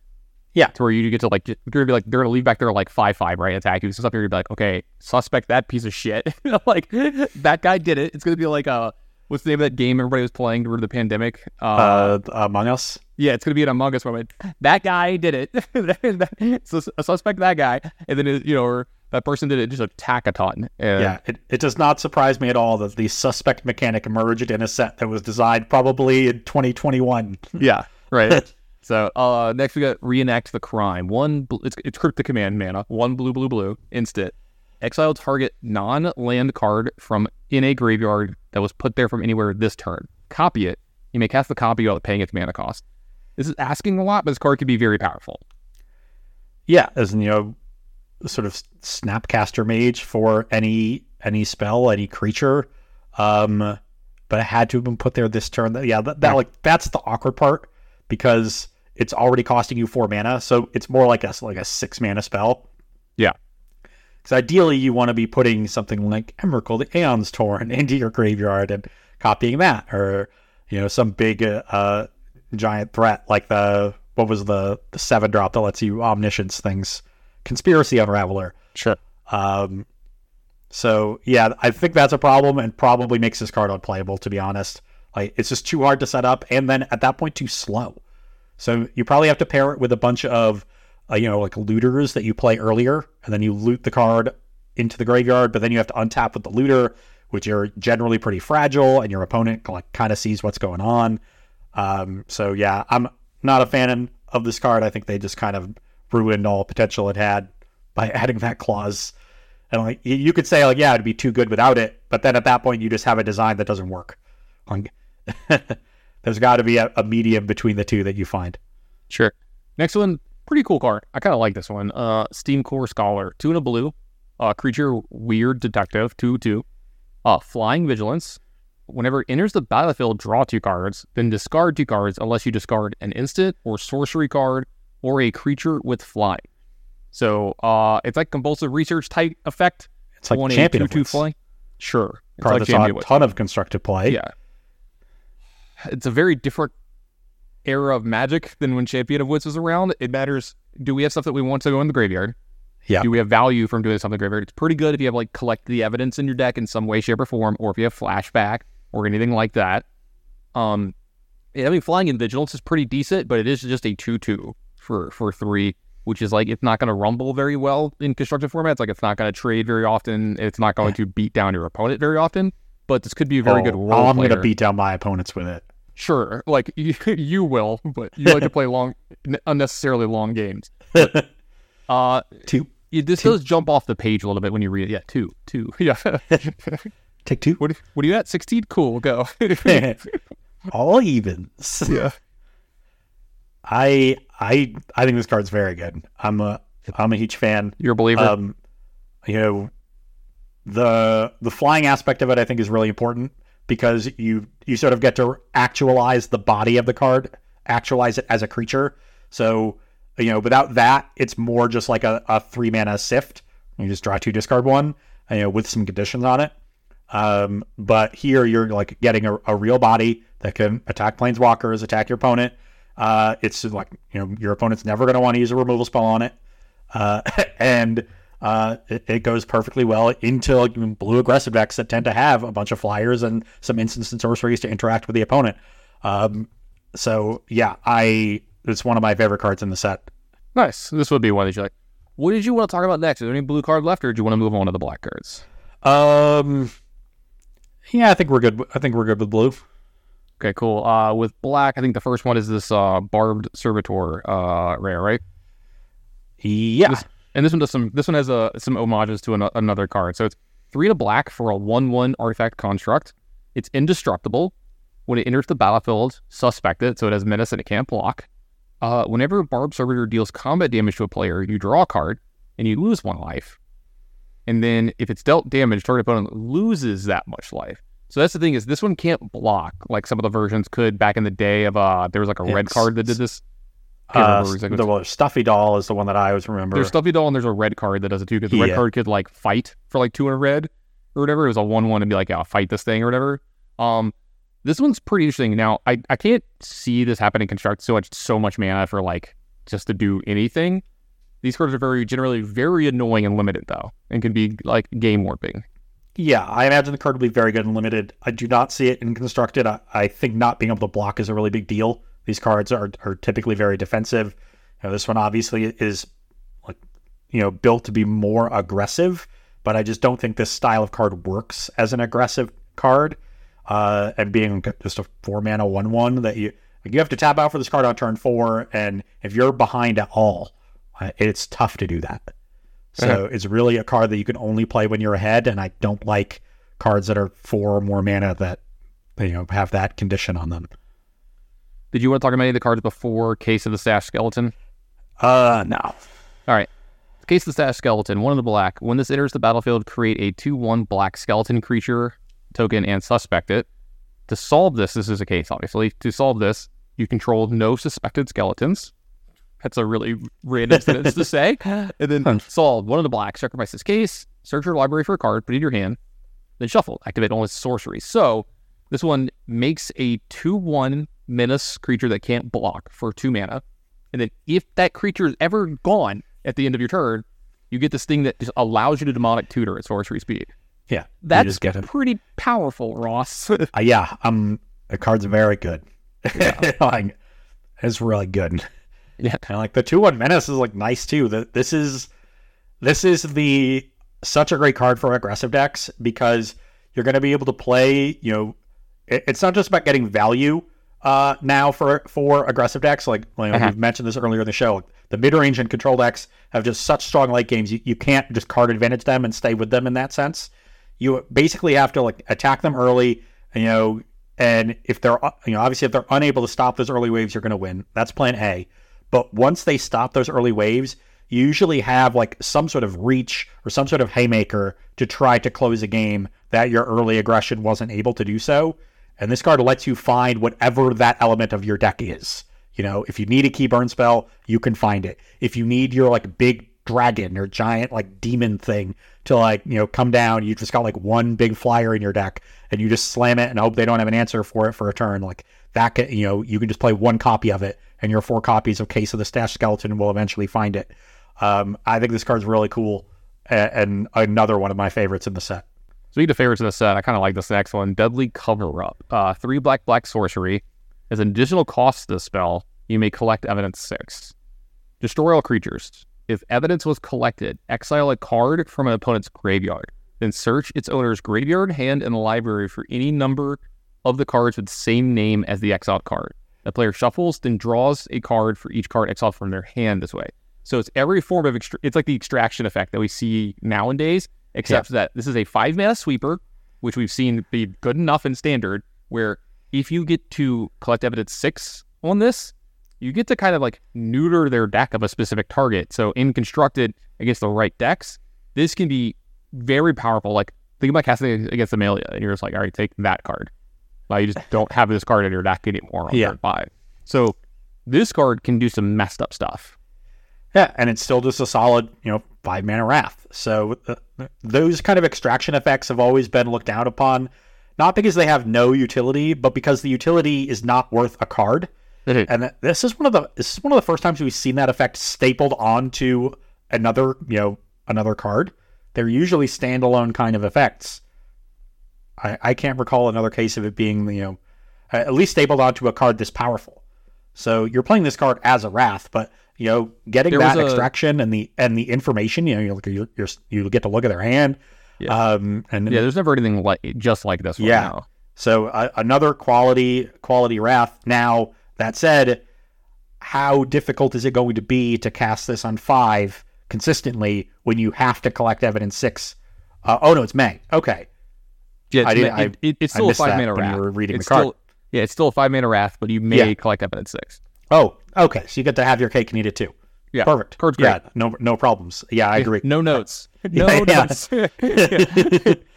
Yeah. To where you get to like, you're going to be like, they're going to leave back there like 5 5, right? Attack you. So stuff, you're going to be like, okay, suspect that piece of shit. [laughs] like, that guy did it. It's going to be like, uh, what's the name of that game everybody was playing during the pandemic? Uh, uh, Among Us. yeah, it's going to be an Among Us moment. That guy did it. [laughs] so suspect that guy. And then, you know, or that person did it just a ton. And Yeah, it, it does not surprise me at all that the suspect mechanic emerged in a set that was designed probably in 2021. [laughs] Yeah. Right. [laughs] So uh, next we got reenact the crime. One, bl- it's, it's cryptic command mana. One blue, blue, blue. Instant. Exile target non-land card from in a graveyard that was put there from anywhere this turn. Copy it. You may cast the copy without paying its mana cost. This is asking a lot, but this card can be very powerful. Yeah, as in, you know, sort of snapcaster mage for any any spell, any creature. Um, but it had to have been put there this turn. Yeah, that, that like that's the awkward part because it's already costing you four mana, so it's more like a like a six mana spell. Yeah. Because ideally, you want to be putting something like Emrakul, the Aeon's Torn, [laughs] into your graveyard and copying that, or you know, some big uh, uh, giant threat like the what was the the seven drop that lets you omniscience things, Conspiracy Unraveler. Sure. Um, so yeah, I think that's a problem and probably makes this card unplayable. To be honest, like it's just too hard to set up, and then at that point too slow. So you probably have to pair it with a bunch of uh, you know like looters that you play earlier, and then you loot the card into the graveyard, but then you have to untap with the looter, which are generally pretty fragile, and your opponent like kind of sees what's going on. Um, so yeah, I'm not a fan of this card. I think they just kind of ruined all potential it had by [laughs] adding that clause. And like you could say like yeah, it'd be too good without it, but then at that point you just have a design that doesn't work. Like, [laughs] there's got to be a, a, medium between the two that you find. Sure. Next one, pretty cool card. I kind of like this one. Uh, Steam Core Scholar, two in a blue, uh, creature weird detective, two two, uh, flying vigilance. Whenever it enters the battlefield, draw two cards, then discard two cards unless you discard an instant or sorcery card or a creature with flying. So uh, it's like compulsive research type effect. It's like champion two, two flying. Sure, it's card like that's a ton of constructive play. Yeah, it's a very different era of magic than when Champion of Wits was around. It matters. Do we have stuff that we want to go in the graveyard? Yeah. Do we have value from doing something in the graveyard? It's pretty good if you have like collect the evidence in your deck in some way, shape, or form, or if you have flashback or anything like that. Um, yeah, I mean, flying in vigilance is pretty decent, but it is just a two-two for for three, which is like it's not going to rumble very well in constructed formats. Like it's not going to trade very often. It's not going to beat down your opponent very often. But this could be a very oh, good role. I'm going to beat down my opponents with it. Sure, like [laughs] you, you will, but you like to play long, unnecessarily long games. [laughs] uh, two. this two. does jump off the page a little bit when you read it. Yeah, two, two. [laughs] Yeah. Take two. What? What are you at? Sixteen. Cool. Go. All evens. Yeah. I I I think this card's very good. I'm a I'm a huge fan. You're a believer. Um, you know, the the flying aspect of it I think is really important because you you sort of get to actualize the body of the card, actualize it as a creature. So you know, without that, it's more just like a, a three mana sift. You just draw two, discard one, you know, with some conditions on it. Um, but here you're like getting a, a, real body that can attack planeswalkers, attack your opponent. Uh, it's like you know your opponent's never going to want to use a removal spell on it, uh, [laughs] and uh, it, it, goes perfectly well into like, blue aggressive decks that tend to have a bunch of flyers and some instants and sorceries to interact with the opponent. Um, so yeah, I it's one of my favorite cards in the set. Nice. This would be one that you like. What did you want to talk about next? Is there any blue card left, or do you want to move on to the black cards? Um, yeah, I think we're good. I think we're good with blue. Okay, cool. Uh, with black, I think the first one is this uh, barbed servitor uh, rare, right? Yeah. This, and this one does some. This one has a, uh, some homages to an, another card. So it's three to black for a one-one artifact construct. It's indestructible. When it enters the battlefield, suspect it, so it has menace and it can't block. Uh, whenever a Barbed Servitor deals combat damage to a player, you draw a card and you lose one life. And then if it's dealt damage, target opponent loses that much life. So that's the thing is this one can't block like some of the versions could back in the day of uh there was like a it's, red card that did this. Uh, the well, stuffy doll is the one that I always remember. There's stuffy doll and there's a red card that does it too because the yeah. red card could like fight for like two in a red or whatever. It was a one one and be like, yeah, I'll fight this thing or whatever. Um, this one's pretty interesting. Now I I can't see this happening construct so much so much mana for like just to do anything. These cards are very generally very annoying and limited though, and can be like game warping. Yeah, I imagine the card will be very good and limited. I do not see it in constructed. I, I think not being able to block is a really big deal. These cards are, are typically very defensive. You know, this one obviously is like you know built to be more aggressive, but I just don't think this style of card works as an aggressive card. Uh, and being just a four mana one one that you Like you have to tap out for this card on turn four, and if you're behind at all, uh, it's tough to do that. So Uh-huh. it's really a card that you can only play when you're ahead, and I don't like cards that are four or more mana that you know have that condition on them. Did you want to talk about any of the cards before Case of the Stashed Skeleton? Uh, no. All right. Case of the Stashed Skeleton, one of the black. When this enters the battlefield, create a 2 1 black skeleton creature token and suspect it. To solve this, this is a case, obviously. To solve this, you control no suspected skeletons. That's a really random sentence to say. [laughs] And then solve one of the black, sacrifice this case, search your library for a card, put it in your hand, then shuffle, activate only sorcery. So this one makes a 2 1 menace creature that can't block for 2 mana. And then if that creature is ever gone at the end of your turn, you get this thing that just allows you to demonic tutor at sorcery speed. Yeah, That's pretty powerful, Ross. [laughs] Uh, yeah, um, the card's very good. [laughs] like, it's really good. Yeah. And like the two one menace is like nice too. The, this is this is the such a great card for aggressive decks because you're going to be able to play. You know, it, it's not just about getting value uh, now for for aggressive decks. Like you know, Uh-huh. we've mentioned this earlier in the show. The mid range and control decks have just such strong late games. You, you can't just card advantage them and stay with them in that sense. You basically have to like attack them early. You know, and if they're you know obviously if they're unable to stop those early waves, you're going to win. That's plan A. But once they stop those early waves, you usually have like some sort of reach or some sort of haymaker to try to close a game that your early aggression wasn't able to do so. And this card lets you find whatever that element of your deck is. You know, if you need a key burn spell, you can find it. If you need your like big dragon or giant like demon thing to like, you know, come down, you just got like one big flyer in your deck and you just slam it and hope they don't have an answer for it for a turn. Like that can, you know, you can just play one copy of it and your four copies of Case of the Stashed Skeleton will eventually find it. Um, I think this card's really cool a- and another one of my favorites in the set. Speaking of favorites in the set, I kind of like this next one. Deadly Cover Up. Uh, three black, black sorcery. As an additional cost to the spell, you may collect evidence six. Destroy all creatures. If evidence was collected, exile a card from an opponent's graveyard. Then search its owner's graveyard, hand, and library for any number of the cards with the same name as the exiled card. The player shuffles, then draws a card for each card exiled from their hand this way. So it's every form of extra- it's like the extraction effect that we see nowadays, except that this is a five mana sweeper, which we've seen be good enough in standard, where if you get to collect evidence six on this, you get to kind of like neuter their deck of a specific target. So in constructed against the right decks, this can be very powerful. Like think about casting against Amalia, and you're just like, all right, take that card. You just don't have this card in your deck anymore on Yeah. turn five. So this card can do some messed up stuff. Yeah, and it's still just a solid, you know, five mana wrath. So uh, those kind of extraction effects have always been looked down upon, not because they have no utility, but because the utility is not worth a card. Mhm. And th- this is one of the this is one of the first times we've seen that effect stapled onto another, you know, another card. They're usually standalone kind of effects. I, I can't recall another case of it being, you know, at least stapled onto a card this powerful. So you're playing this card as a wrath, but you know, getting There that a- extraction and the and the information, you know, you look you you're, you get to look at their hand, Yeah. um, and Yeah, there's never anything like just like this one. Yeah. now. so uh, another quality quality wrath. Now that said, how difficult is it going to be to cast this on five consistently when you have to collect evidence six? Uh, oh no, it's May. Okay, Yeah, I it's, didn't- it, it- it's still a five that mana when you were reading it's the card. Still, yeah, it's still a five mana wrath, but you may Yeah. collect evidence six. oh okay, so you get to have your cake and eat it too. Yeah, Perfect. Card's Yeah, great. no no problems. Yeah, I agree. No notes. [laughs] No Yeah, yeah. notes. [laughs]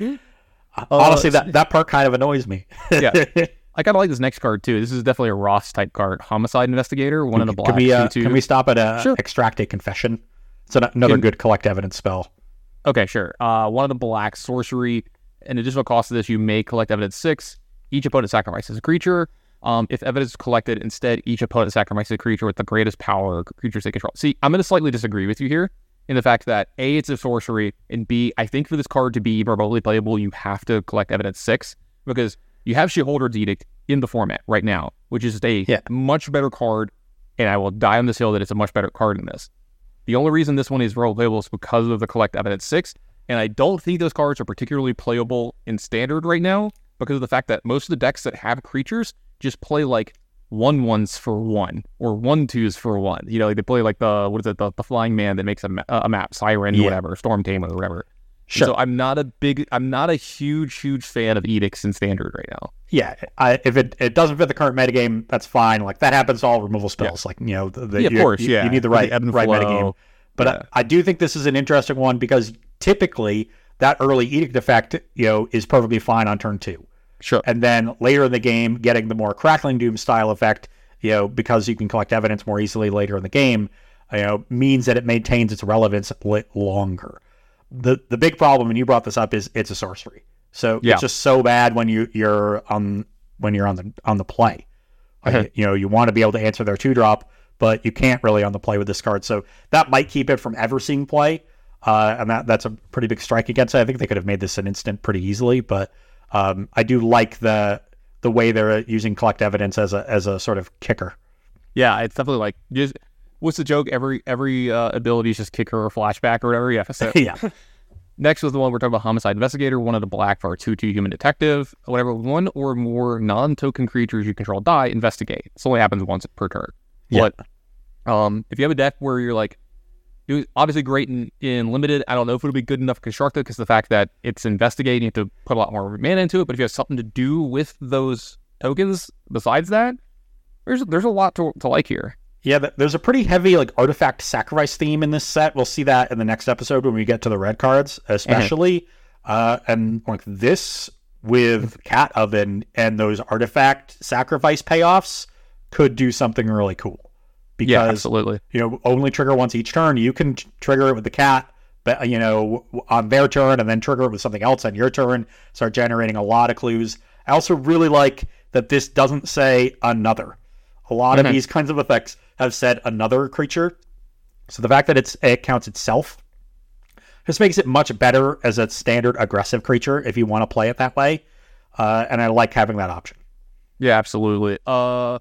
Honestly, that that part kind of annoys me. yeah. [laughs] I kind of like this next card too. This is definitely a Ross type card. Homicide Investigator, one in the black. Can we uh, can we stop at a Sure. extract a confession? It's an, another Can- good collect evidence spell. Okay, sure. Uh, one of the black sorcery. An additional cost of this, you may collect evidence six. Each opponent sacrifices a creature. Um, if evidence is collected, instead, each opponent sacrifices a creature with the greatest power creatures they control. See, I'm going to slightly disagree with you here in the fact that A, it's a sorcery, and B, I think for this card to be remotely playable, you have to collect evidence six because you have Sheoldred's Edict in the format right now, which is a Yeah. much better card, and I will die on this hill that it's a much better card than this. The only reason this one is role playable is because of the collect evidence six, and I don't think those cards are particularly playable in standard right now because of the fact that most of the decks that have creatures just play like one ones for one or one twos for one. You know, like they play like the what is it, the, the flying man that makes a, ma- a map, Siren, Yeah. whatever, Stormtamer, whatever. Sure. So I'm not a big, I'm not a huge, huge fan of edicts in standard right now. Yeah, I, if it, it doesn't fit the current metagame, that's fine. Like that happens to all removal spells. Like you know, the, the, Yeah, of you- course, you, yeah. you need the right the right metagame. But Yeah. I, I do think this is an interesting one because typically that early edict effect, you know, is perfectly fine on turn two, Sure. and then later in the game, getting the more crackling doom style effect, you know, because you can collect evidence more easily later in the game, you know, means that it maintains its relevance longer. The the big problem, and you brought this up, is it's a sorcery. So Yeah. it's just so bad when you you're on when you're on the on the play. Uh-huh. You know, you want to be able to answer their two drop, but you can't really on the play with this card. So that might keep it from ever seeing play. Uh, and that that's a pretty big strike against it. I think they could have made this an instant pretty easily, but um, I do like the the way they're using collect evidence as a as a sort of kicker. Yeah, it's definitely like just what's the joke? Every every uh, ability is just kicker or flashback or whatever. Yeah. So [laughs] yeah, next was the one we're talking about homicide investigator, one of the black for our two two human detective. Whatever one or more non token creatures you control die, investigate. This only happens once per turn. Yeah. But um, if you have a deck where you're like, it was obviously great in, in limited. I don't know if it'll be good enough constructed because the fact that it's investigating, you have to put a lot more mana into it. But if you have something to do with those tokens besides that, there's there's a lot to, to like here. yeah. There's a pretty heavy like artifact sacrifice theme in this set. We'll see that in the next episode when we get to the red cards, especially. Uh, and like this with cat oven and those artifact sacrifice payoffs could do something really cool because Yeah, absolutely. you know, only trigger once each turn. You can t- trigger it with the cat, but you know, on their turn, and then trigger it with something else on your turn. Start generating a lot of clues. I also really like that this doesn't say another. A lot Mhm. of these kinds of effects have said another creature. So the fact that it's it counts itself just makes it much better as a standard aggressive creature if you want to play it that way. Uh, and I like having that option. Yeah, absolutely. Uh,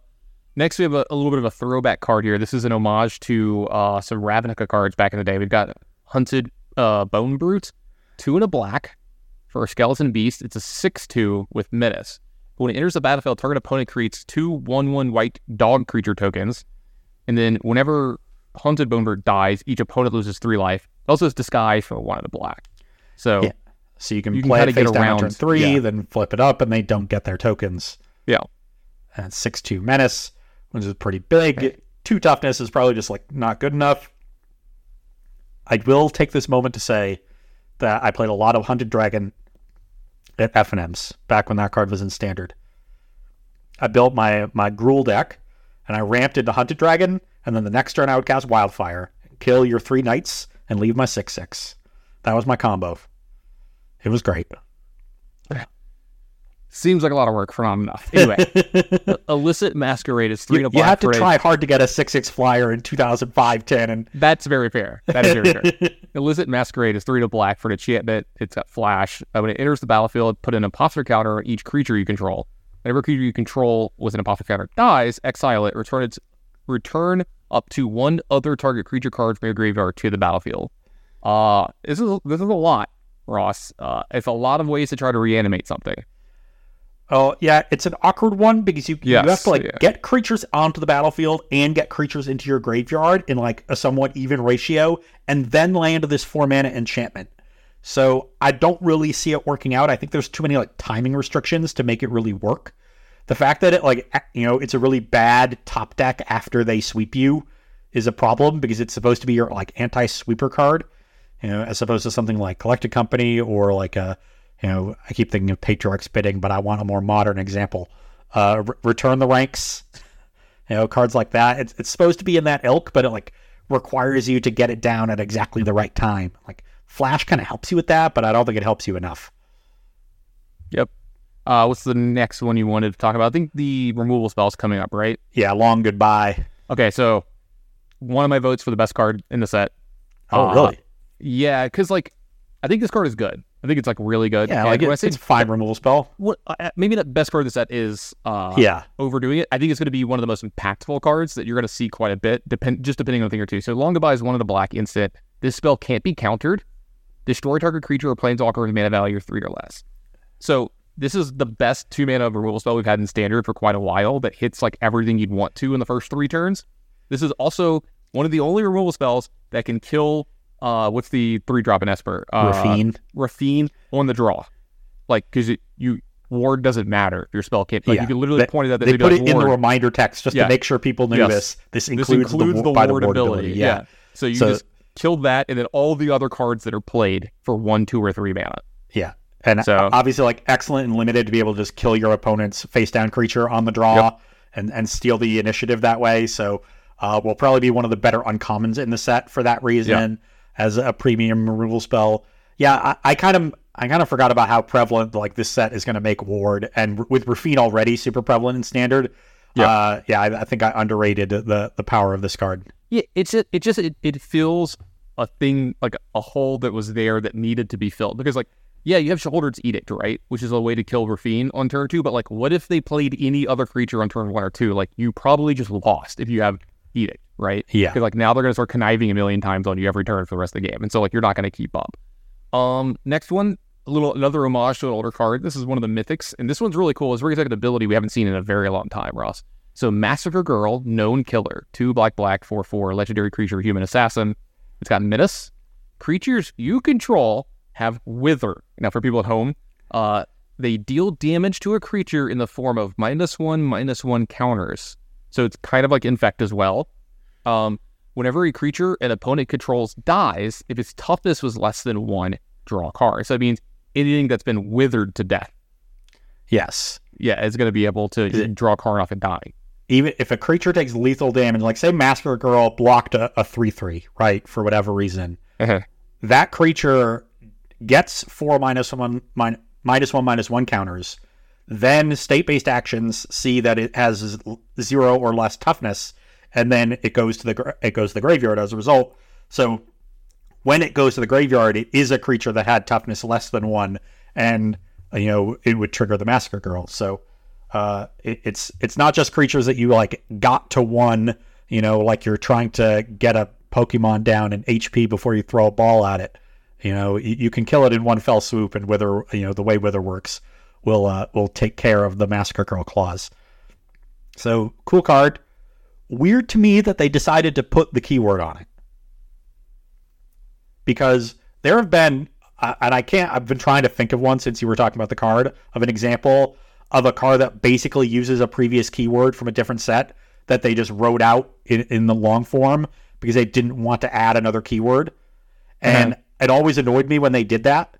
next we have a, a little bit of a throwback card here. This is an homage to uh, some Ravnica cards back in the day. We've got Hunted uh, Bonebrute, two and a black for a Skeleton Beast. It's a six-two with Menace. When it enters the battlefield, target opponent creates two one-one white dog creature tokens, and then whenever Hunted Bonebrute dies, each opponent loses three life. It also it's Disguise for one of the black. So Yeah. So you can You play kinda it face get around- turn three, yeah. then flip it up, and they don't get their tokens. yeah. and six two menace, which is pretty big. Two toughness is probably just like not good enough. I will take this moment to say that I played a lot of Hunted Dragon at FNMs back when that card was in standard. I built my my Gruul deck and I ramped into Hunted Dragon, and then the next turn I would cast Wildfire, kill your three knights, and leave my six six. That was my combo. It was great. Seems like a lot of work for not enough. Anyway, [laughs] illicit masquerade is three You, and a you have to a- try hard to get a six six flyer in 2005 10 and That's very fair. That is very fair. [laughs] Illicit Masquerade is three to black for an enchantment. It's got flash. Uh, when it enters the battlefield, put an imposter counter on each creature you control. Whenever creature you control with an imposter counter dies, exile it. Return its return up to one other target creature card from your graveyard to the battlefield. Uh this is this is a lot, Ross. Uh, it's a lot of ways to try to reanimate something. Oh yeah, it's an awkward one because you, you have to like yeah. get creatures onto the battlefield and get creatures into your graveyard in like a somewhat even ratio, and then land this four mana enchantment. So I don't really see it working out. I think there's too many like timing restrictions to make it really work. The fact that it like you know it's a really bad top deck after they sweep you is a problem because it's supposed to be your like anti sweeper card, you know, as opposed to something like Collected Company or like a you know, I keep thinking of Patriarch's Bidding, but I want a more modern example. Uh, Re- Return the Ranks, [laughs] you know, cards like that. It's, it's supposed to be in that ilk, but it like requires you to get it down at exactly the right time. Like Flash kind of helps you with that, but I don't think it helps you enough. Yep. Uh, what's the next one you wanted to talk about? I think the removal spell's coming up, right? Yeah, long goodbye. Okay, so one of my votes for the best card in the set. Oh, Uh, really? Yeah, because like I think this card is good. I think it's like really good. Yeah, And like when I it, say it's a fine removal spell. what, uh, maybe the best card of the set is uh, yeah, overdoing it. I think it's going to be one of the most impactful cards that you're going to see quite a bit, depend just depending on a thing or two. So long goodbye is one of the black instant. This spell can't be countered. Destroy target creature or planeswalker with mana value of three or less. So this is the best two mana removal spell we've had in standard for quite a while that hits like everything you'd want to in the first three turns. This is also one of the only removal spells that can kill uh what's the three drop in Esper? Uh, Raffine. Raffine on the draw. Like because you ward doesn't matter if your spell can't like Yeah. you can literally They- point it at They they'd put it in the reminder text just Yeah. to make sure people knew Yes. this. This This includes, includes the, the, wa- by the ward ward ability. ability. Yeah. So you So- just kill that and then all the other cards that are played for one, two, or three mana. Yeah. And So- obviously, like excellent and limited to be able to just kill your opponent's face down creature on the draw Yep. and, and steal the initiative that way. So, uh, will probably be one of the better uncommons in the set for that reason as a premium removal spell. Yeah, I, I kind of I kind of forgot about how prevalent like this set is going to make ward, and with Raffine already super prevalent in standard. Yeah. uh, yeah, I, I think I underrated the the power of this card. Yeah, it's just, it just it, it fills a thing like a hole that was there that needed to be filled because like yeah, you have Sheoldred's Edict, right? Which is a way to kill Raffine on turn two, but like what if they played any other creature on turn one or two? Like you probably just lost if you have Edict, right? Yeah. Because like now they're gonna start conniving a million times on you every turn for the rest of the game. And so like you're not gonna keep up. Um next one, a little another homage to an older card. This is one of the mythics, and this one's really cool. It's really like an ability we haven't seen in a very long time, Ross. So Massacre Girl, known killer, two black black, four four, legendary creature, human assassin. It's got menace. Creatures you control have wither. Now for people at home, uh, they deal damage to a creature in the form of minus one, minus one counters. So it's kind of like infect as well. Um, whenever a creature an opponent controls dies, if its toughness was less than one, draw a card. So it means anything that's been withered to death, Yes, yeah, it's going to be able to it- draw a card off and die. even if a creature takes lethal damage, like say Massacre Girl blocked a, a 3 3, right, for whatever reason, that creature gets four minus one, min, minus one, minus one counters. Then state based actions see that it has zero or less toughness, and then it goes to the it goes to the graveyard as a result. So when it goes to the graveyard, it is a creature that had toughness less than one, and you know it would trigger the Massacre Girl. So uh, it, it's it's not just creatures that you like got to one, you know, like you're trying to get a Pokemon down in HP before you throw a ball at it. You know, you, you can kill it in one fell swoop, and Wither, you know, the way Wither works will uh, will take care of the Massacre Girl clause. So cool card. Weird to me that they decided to put the keyword on it because there have been, uh, and I can't. I've been trying to think of one since you were talking about the card of an example of a card that basically uses a previous keyword from a different set that they just wrote out in, in the long form because they didn't want to add another keyword, and it always annoyed me when they did that.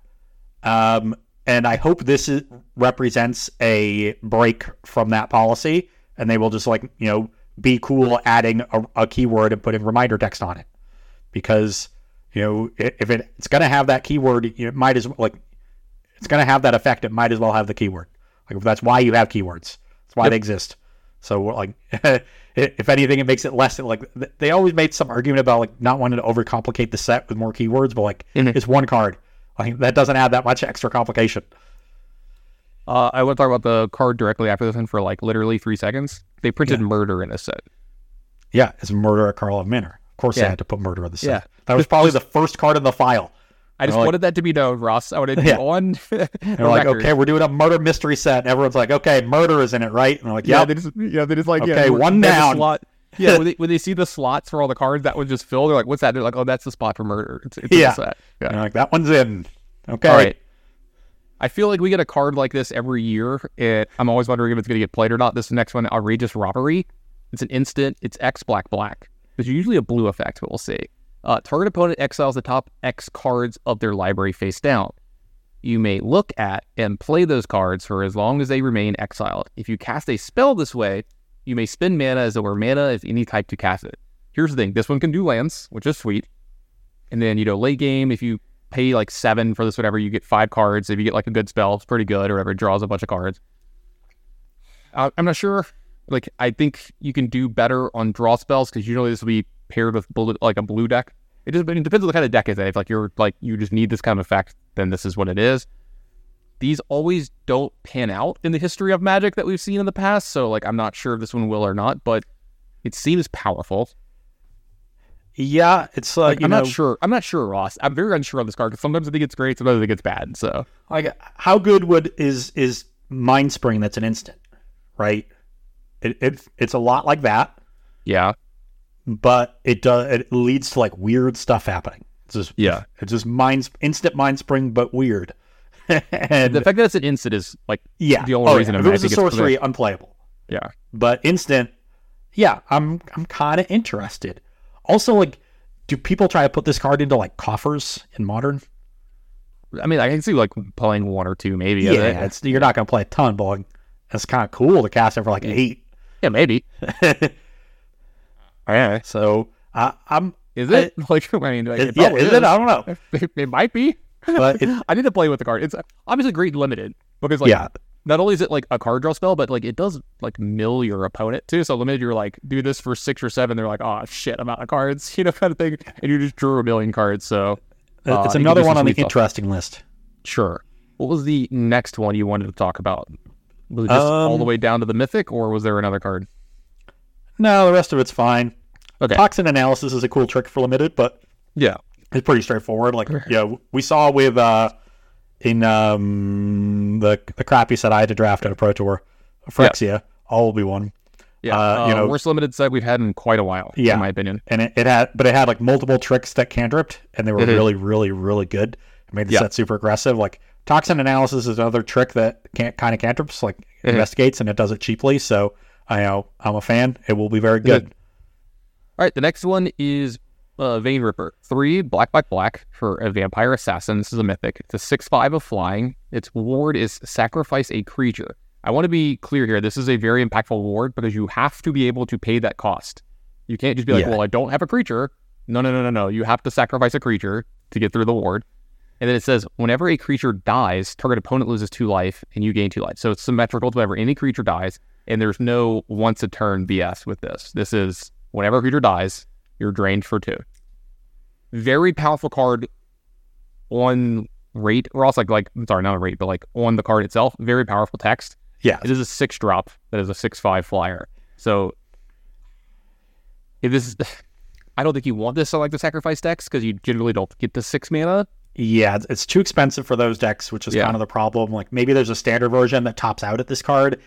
Um, and I hope this is, represents a break from that policy, and they will just like you know be cool adding a, a keyword and putting reminder text on it. Because you know if it, it's going to have that keyword it might as well like it's going to have that effect it might as well have the keyword. Like that's why you have keywords. That's why Yep. they exist. So like [laughs] if anything it makes it less like they always made some argument about like not wanting to overcomplicate the set with more keywords but like Mhm. it's one card. Like that doesn't add that much extra complication Uh, I want to talk about the card directly after this one for like literally three seconds. They printed murder in a set. yeah it's murder at Karlov Manor of course they had to put murder in the set Yeah. that was probably the first card in the file I just like- wanted that to be known, Ross. I wanted Yeah. on. [laughs] they're [laughs] like okay we're doing a murder mystery set and everyone's like okay murder is in it right and they're like yeah, yeah they just yeah they just like Okay, yeah, one down. Slot. Yeah, when [laughs] they, when they see the slots for all the cards that would just fill, they're like, "What's that?" They're like, "Oh, that's the spot for murder." It's, it's Yeah. set. Yeah. And they're like that one's in okay All right. I feel like we get a card like this every year. It, I'm always wondering if it's going to get played or not. This next one, Outrageous Robbery. It's an instant. It's X black black. There's usually a blue effect, but we'll see. Uh, target opponent exiles the top X cards of their library face down. You may look at and play those cards for as long as they remain exiled. If you cast a spell this way, you may spend mana as though were mana of any type to cast it. Here's the thing: this one can do lands, which is sweet. And then you know, late game, if you pay like seven for this, whatever, you get five cards. If you get like a good spell, it's pretty good, or whatever, it draws a bunch of cards. Uh, I'm not sure. Like, I think you can do better on draw spells because usually this will be paired with blue, like a blue deck. It just it depends on the kind of deck in. If like you're like you just need this kind of effect, then this is what it is. These always don't pan out in the history of Magic that we've seen in the past. So like I'm not sure if this one will or not, but it seems powerful. Yeah, it's uh, Like, you I'm know, not sure. I'm not sure, Ross. I'm very unsure on this card because sometimes I think it's great, sometimes I think it's bad. So like how good would is is Mind Spring? That's an instant, right? It, it it's a lot like that, yeah, but it does it leads to like weird stuff happening. It's just Yeah. it's just mind instant Mind Spring, but weird. [laughs] and the fact that it's an instant is like yeah, the only oh, reason yeah. If it was a sorcery, unplayable. yeah. But instant, yeah, I'm I'm kind of interested. Also, like, do people try to put this card into like coffers in modern? I mean, I can see like playing one or two, maybe. Yeah, it. it's, you're not going to play a ton, but like, it's kind of cool to cast it for like eight. yeah, maybe. [laughs] Yeah, so I, I'm, is it [laughs] like? I mean, like, it yeah, probably is it? I don't know, It, [laughs] it might be. but I need to play with the card. It's obviously great limited because like yeah, not only is it like a card draw spell, but like it does like mill your opponent too. So limited, you're like do this for six or seven. They're like, oh shit, I'm out of cards, [laughs] you know, kind of thing, and you just drew a million cards. So uh, it's another one on the interesting list. Sure. What was the next one you wanted to talk about? Was it just all Um, the way down to the mythic, or was there another card? No, the rest of it's fine. Okay. Toxin analysis is a cool trick for limited, but Yeah. it's pretty straightforward. Like, yeah, we saw with uh in um the the crappy set I had to draft at a Pro Tour, Phyrexia, all will be one. Yeah. Uh, you uh, know- worst limited set we've had in quite a while. Yeah. In my opinion. and it, it had but it had like multiple tricks that cantripped and they were Mhm. really really really good it made the Yeah. set super aggressive like toxin analysis is another trick that can't kind of cantrips like Mhm. investigates and it does it cheaply so i know i'm a fan it will be very good All right. The next one is uh, Vein Ripper. Three black, black, black for a vampire assassin. This is a mythic. It's a six five of flying. Its ward is sacrifice a creature. I want to be clear here. This is a very impactful ward because you have to be able to pay that cost. You can't just be like, Yeah. well, I don't have a creature. No, no, no, no, no. You have to sacrifice a creature to get through the ward. And then it says, whenever a creature dies, target opponent loses two life and you gain two life. So it's symmetrical to whenever any creature dies. And there's no once a turn BS with this. This is whenever a creature dies, you're drained for two. Very powerful card on rate, or also like, like I'm sorry, not on rate, but like on the card itself. Very powerful text. yeah It is a six drop that is a six five flyer. So if this is, [sighs] I don't think you want this on like the sacrifice decks because you generally don't get the six mana. yeah it's, too expensive for those decks which is Yeah. kind of the problem like maybe there's a standard version that tops out at this card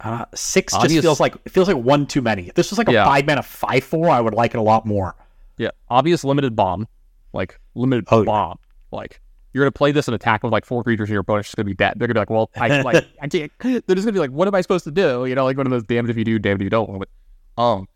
uh, six just feels like it feels like one too many if this was like a Yeah. five mana five four i would like it a lot more Yeah, obvious limited bomb, like limited Oh, bomb. Like you're gonna play this and attack with like four creatures, and your opponent's just gonna be dead. They're gonna be like, well, I [laughs] like I can't. They're just gonna be like, what am I supposed to do? You know, like one of those damned if you do, damned if you don't. But um,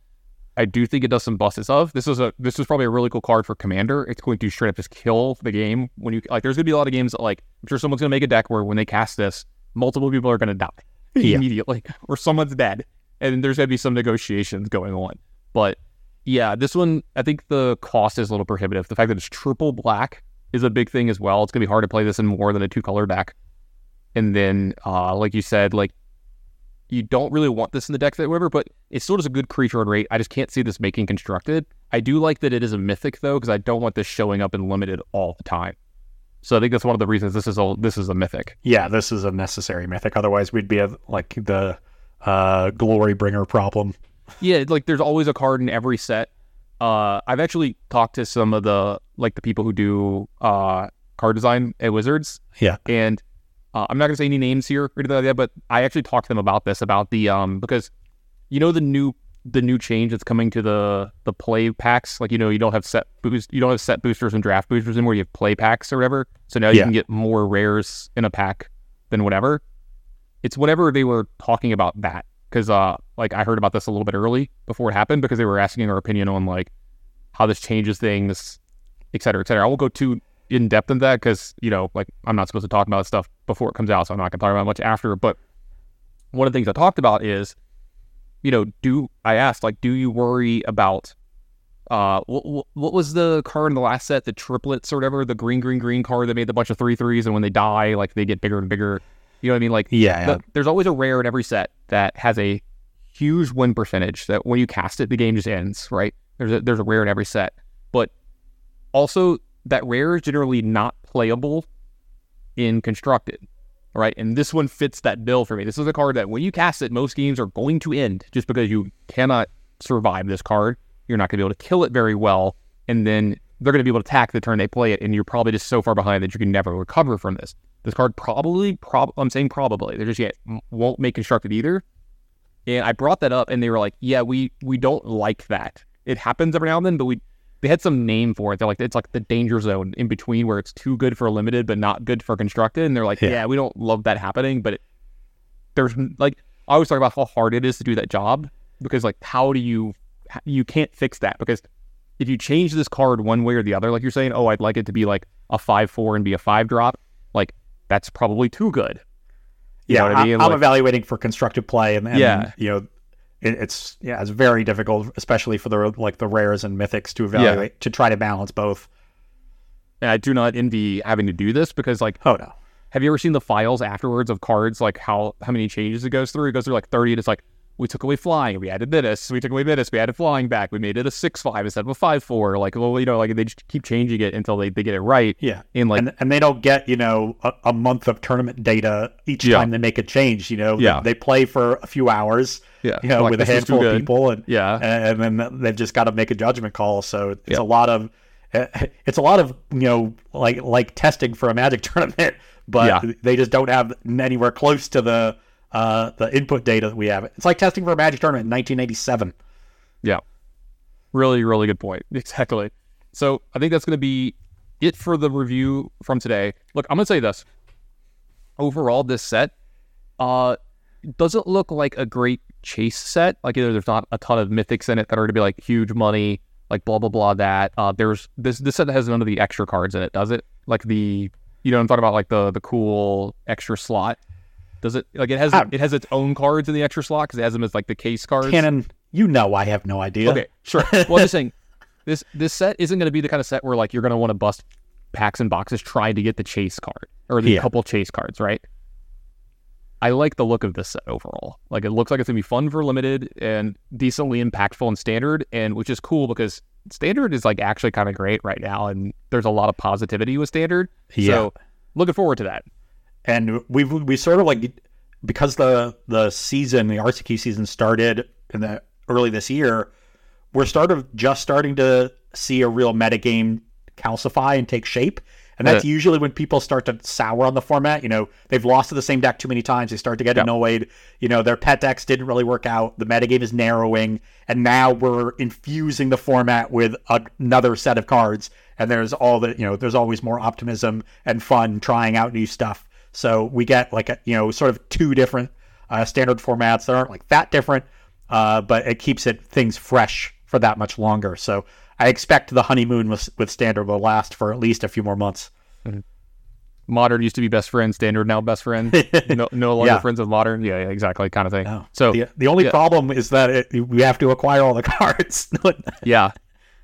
I do think it does some busts of. This is a this is probably a really cool card for commander. It's going to straight up just kill the game when you like. There's gonna be a lot of games that like I'm sure someone's gonna make a deck where when they cast this, multiple people are gonna die Yeah. [laughs] immediately, or someone's dead, and there's gonna be some negotiations going on. But yeah, this one, I think the cost is a little prohibitive. The fact that it's triple black is a big thing as well. It's going to be hard to play this in more than a two color deck. And then, uh, like you said, like you don't really want this in the deck that whatever, but it still does a good creature on rate. I just can't see this making constructed. I do like that it is a mythic though, because I don't want this showing up in limited all the time. So I think that's one of the reasons this is a this is a mythic. Yeah, this is a necessary mythic. Otherwise, we'd be a, like the uh, glory bringer problem. Yeah, like there's always a card in every set. Uh, I've actually talked to some of the like the people who do uh, card design at Wizards. Yeah. and uh, I'm not gonna say any names here or anything like that, but I actually talked to them about this about the um because you know the new the new change that's coming to the the play packs. Like you know you don't have set boost you don't have set boosters and draft boosters anymore. You have play packs or whatever. So now you Yeah. can get more rares in a pack than whatever. It's whatever they were talking about that because uh like I heard about this a little bit early before it happened because they were asking our opinion on like how this changes things, et cetera, et cetera. I won't go too in depth in that because you know like I'm not supposed to talk about stuff before it comes out, so I'm not gonna talk about it much after. But one of the things I talked about is, you know, do I asked like, do you worry about uh what, what was the card in the last set, the triplets or whatever, the green green green card that made a bunch of three threes, and when they die, like they get bigger and bigger. You know what I mean? Like Yeah, the- there's always a rare in every set that has a huge win percentage that when you cast it, the game just ends, right? There's a, there's a rare in every set. But also, that rare is generally not playable in constructed, right? And this one fits that bill for me. This is a card that when you cast it, most games are going to end just because you cannot survive this card. You're You're not going to be able to kill it very well, and then they're going to be able to attack the turn they play it, and you're probably just so far behind that you can never recover from this. This card probably, prob- I'm saying probably, they just yet won't make constructed either. And I brought that up, and they were like, "Yeah, we we don't like that. It happens every now and then, but we they had some name for it. They're like, it's like the danger zone in between where it's too good for limited but not good for constructed. And they're like, Yeah. yeah, we don't love that happening, but it, there's like I always talk about how hard it is to do that job because like how do you you can't fix that because if you change this card one way or the other, like you're saying, oh, I'd like it to be like a five four and be a five drop, like that's probably too good. You yeah, know what I mean? am Like- evaluating for constructive play, and, and Yeah. you know, it, it's yeah, it's very difficult, especially for the like the rares and mythics to evaluate to try to balance both. And I do not envy having to do this because like Oh no, Have you ever seen the files afterwards of cards, like how how many changes it goes through? It goes through like thirty, and it's like we took away flying, we added this, we took away this, we added flying back, we made it a six five instead of a five four. Like well, you know, like they just keep changing it until they, they get it right. yeah, And like and and they don't get you know a, a month of tournament data each Yeah. time they make a change. You know, Yeah. they, they play for a few hours. Yeah. you know, Like, with a this was too handful of people, and Yeah. and then they've just got to make a judgment call. So it's Yeah. a lot of [laughs] it's a lot of you know like like testing for a magic [laughs] tournament, but Yeah. they just don't have anywhere close to the uh, the input data that we have. It's like testing for a magic tournament in 1987. Yeah. Really, really good point. Exactly. So I think that's going to be it for the review from today. Look, I'm going to say this. Overall, this set uh, doesn't look like a great chase set. Like either there's not a ton of mythics in it that are going to be like huge money, like blah blah blah. That uh, there's this this set has none of the extra cards in it, does it? Like the you know I'm talking about like the the cool extra slot. Does it like it has Ah. it has its own cards in the extra slot because it has them as like the case cards? Tannon, you know I have no idea. Okay, sure. Well, I'm just saying, [laughs] this this set isn't going to be the kind of set where like you're going to want to bust packs and boxes trying to get the chase card or the Yeah. couple chase cards, right? I like the look of this set overall. Like it looks like it's gonna be fun for limited and decently impactful in standard, and which is cool because standard is like actually kind of great right now, and there's a lot of positivity with standard. Yeah. So looking forward to that. And we we sort of like because the the season the RCQ season started in the early this year, we're sort of just starting to see a real metagame calcify and take shape. And that's usually when people start to sour on the format. You know, they've lost to the same deck too many times. They start to get Yeah. annoyed. You know, their pet decks didn't really work out. The metagame is narrowing. And now we're infusing the format with another set of cards. And there's all the, you know, there's always more optimism and fun trying out new stuff. So we get like, a, you know, sort of two different uh, standard formats that aren't like that different, uh, but it keeps it things fresh for that much longer. So I expect the honeymoon with, with standard will last for at least a few more months. Modern used to be best friend, standard now best friend. [laughs] No, no longer Yeah. friends with modern. Yeah, yeah, exactly, kind of thing. Oh, so the, the only yeah. problem is that it, we have to acquire all the [laughs] cards. [laughs] Yeah.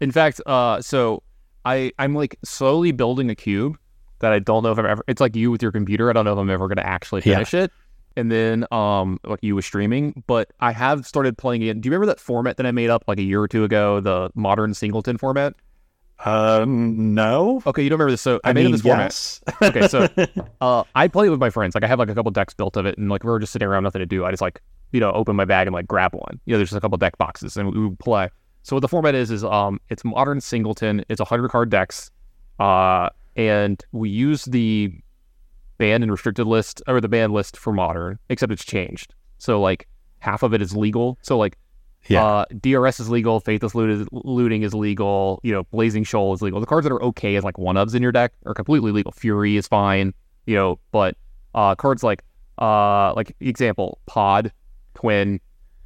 In fact, uh, so I I'm like slowly building a cube that I don't know if I'm ever. It's like you with your computer. I don't know if I'm ever going to actually Yeah. finish it. And then um, like you with streaming, but I have started playing it. Do you remember that format that I made up like a year or two ago, the modern singleton format? um, no. Okay, you don't remember this. So I, I made mean, this format. yes. [laughs] okay, so uh, I play it with my friends. Like I have like a couple decks built of it, and like we are just sitting around, nothing to do. I just like you know open my bag and like grab one. You know, there's just a couple deck boxes, and we would play. So what the format is is um it's modern singleton. It's a hundred card decks, uh, and we use the banned and restricted list or the banned list for modern, except it's changed. So like half of it is legal. So like Yeah. uh, DRS is legal, Faithless loot is, looting is legal, you know, Blazing Shoal is legal. The cards that are okay as like one ofs in your deck are completely legal. Fury is fine, you know, but uh, cards like uh, like example Pod, Twin,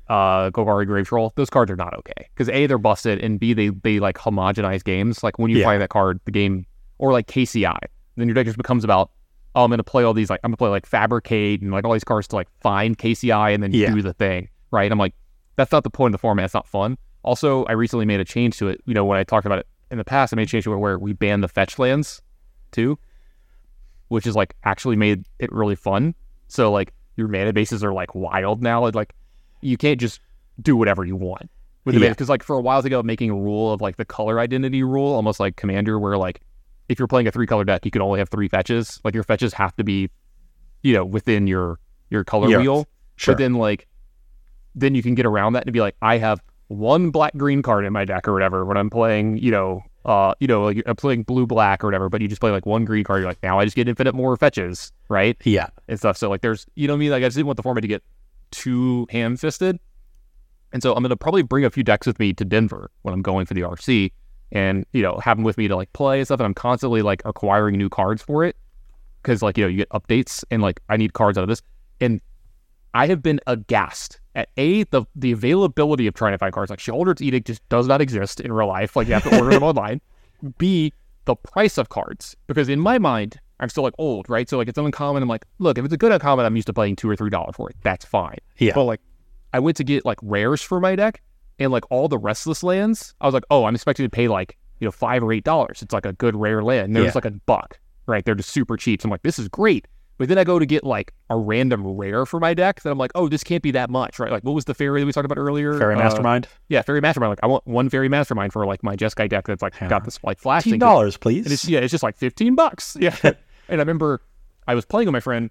uh, Golgari Grave Troll, those cards are not okay because a they're busted and b they they like homogenize games. Like when you Yeah. find that card, the game or like KCI, then your deck just becomes about oh I'm gonna play all these like I'm gonna play like Fabricate and like all these cards to like find KCI and then Yeah. do the thing, right? I'm like that's not the point of the format. It's not fun. Also, I recently made a change to it. You know, when I talked about it in the past, I made a change to it where we banned the fetch lands too, which is like actually made it really fun. So like your mana bases are like wild now. Like you can't just do whatever you want with the Yeah. mana because like for a while ago, making a rule of like the color identity rule, almost like Commander, where like if you're playing a three color deck, you can only have three fetches. Like your fetches have to be, you know, within your your color Yeah, wheel. sure. But then like then you can get around that and be like, I have one black green card in my deck or whatever when I'm playing, you know, uh, you know, like I'm playing blue black or whatever, but you just play like one green card, you're like, now I just get infinite more fetches, right? Yeah. And stuff. So like there's you know what I mean? Like I just didn't want the format to get too ham fisted. And so I'm gonna probably bring a few decks with me to Denver when I'm going for the RC and, you know, have them with me to like play and stuff. And I'm constantly like acquiring new cards for it. Cause like, you know, you get updates and like I need cards out of this. And I have been aghast at A, the the availability of trying to find cards. Like Sheoldred's Edict just does not exist in real life. Like you have to order them [laughs] online. B, the price of cards. Because in my mind, I'm still like old, right? So like it's uncommon. I'm like, look, if it's a good uncommon, I'm used to paying two or three dollars for it. That's fine. Yeah. But like I went to get like rares for my deck and like all the restless lands, I was like, oh, I'm expecting to pay like, you know, five or eight dollars. It's like a good rare land. And there's Yeah. like a buck, right? They're just super cheap. So I'm like, this is great. But then I go to get like a random rare for my deck that I'm like, oh, this can't be that much, right? Like, what was the Faerie that we talked about earlier? Faerie Uh, Mastermind. yeah, Faerie Mastermind. Like, I want one Faerie Mastermind for like my Jeskai deck that's like Yeah. got this like flash Fifteen dollars, And it's please. yeah, it's just like fifteen bucks. [laughs] Yeah. [laughs] and I remember I was playing with my friend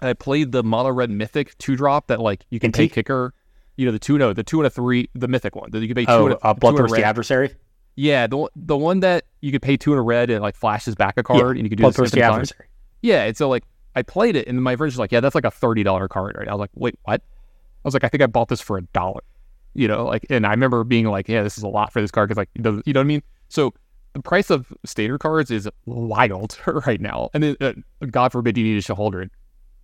and I played the mono red mythic two drop that like you can pay kicker. You know, the two no, the two and a three, the mythic one. That you can pay two Oh, and a, uh, two and a Bloodthirsty. Adversary. Yeah, the the one that you could pay two and a red and like flashes back a card and you could do Bloodthirsty. Adversary. Yeah, and so like I played it, and my friend's like, "Yeah, that's like a thirty dollar card." Right? I was like, "Wait, what?" I was like, "I think I bought this for a dollar." You know, like, and I remember being like, "Yeah, this is a lot for this card," because like, you know you know what I mean? So the price of standard cards is wild [laughs] right now, and then, uh, God forbid you need a Sheoldred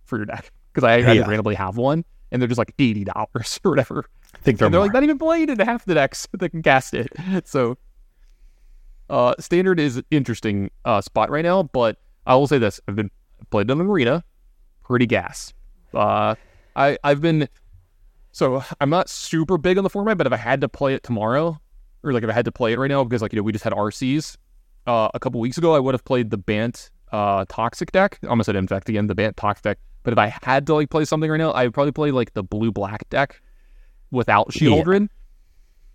for your deck because I, I Yeah. just randomly have one, and they're just like eighty dollars or whatever. I think they're, And they're more. like not even played in half the decks [laughs] that can cast it. So uh standard is an interesting uh spot right now, but I will say this. I've been played in an arena, pretty gas. Uh I I've been so I'm not super big on the format, but if I had to play it tomorrow, or like if I had to play it right now, because like you know, we just had RCs uh a couple weeks ago, I would have played the Bant uh toxic deck. I almost said infect again, the Bant toxic deck. But if I had to like play something right now, I would probably play like the blue black deck without Yeah. Sheoldred,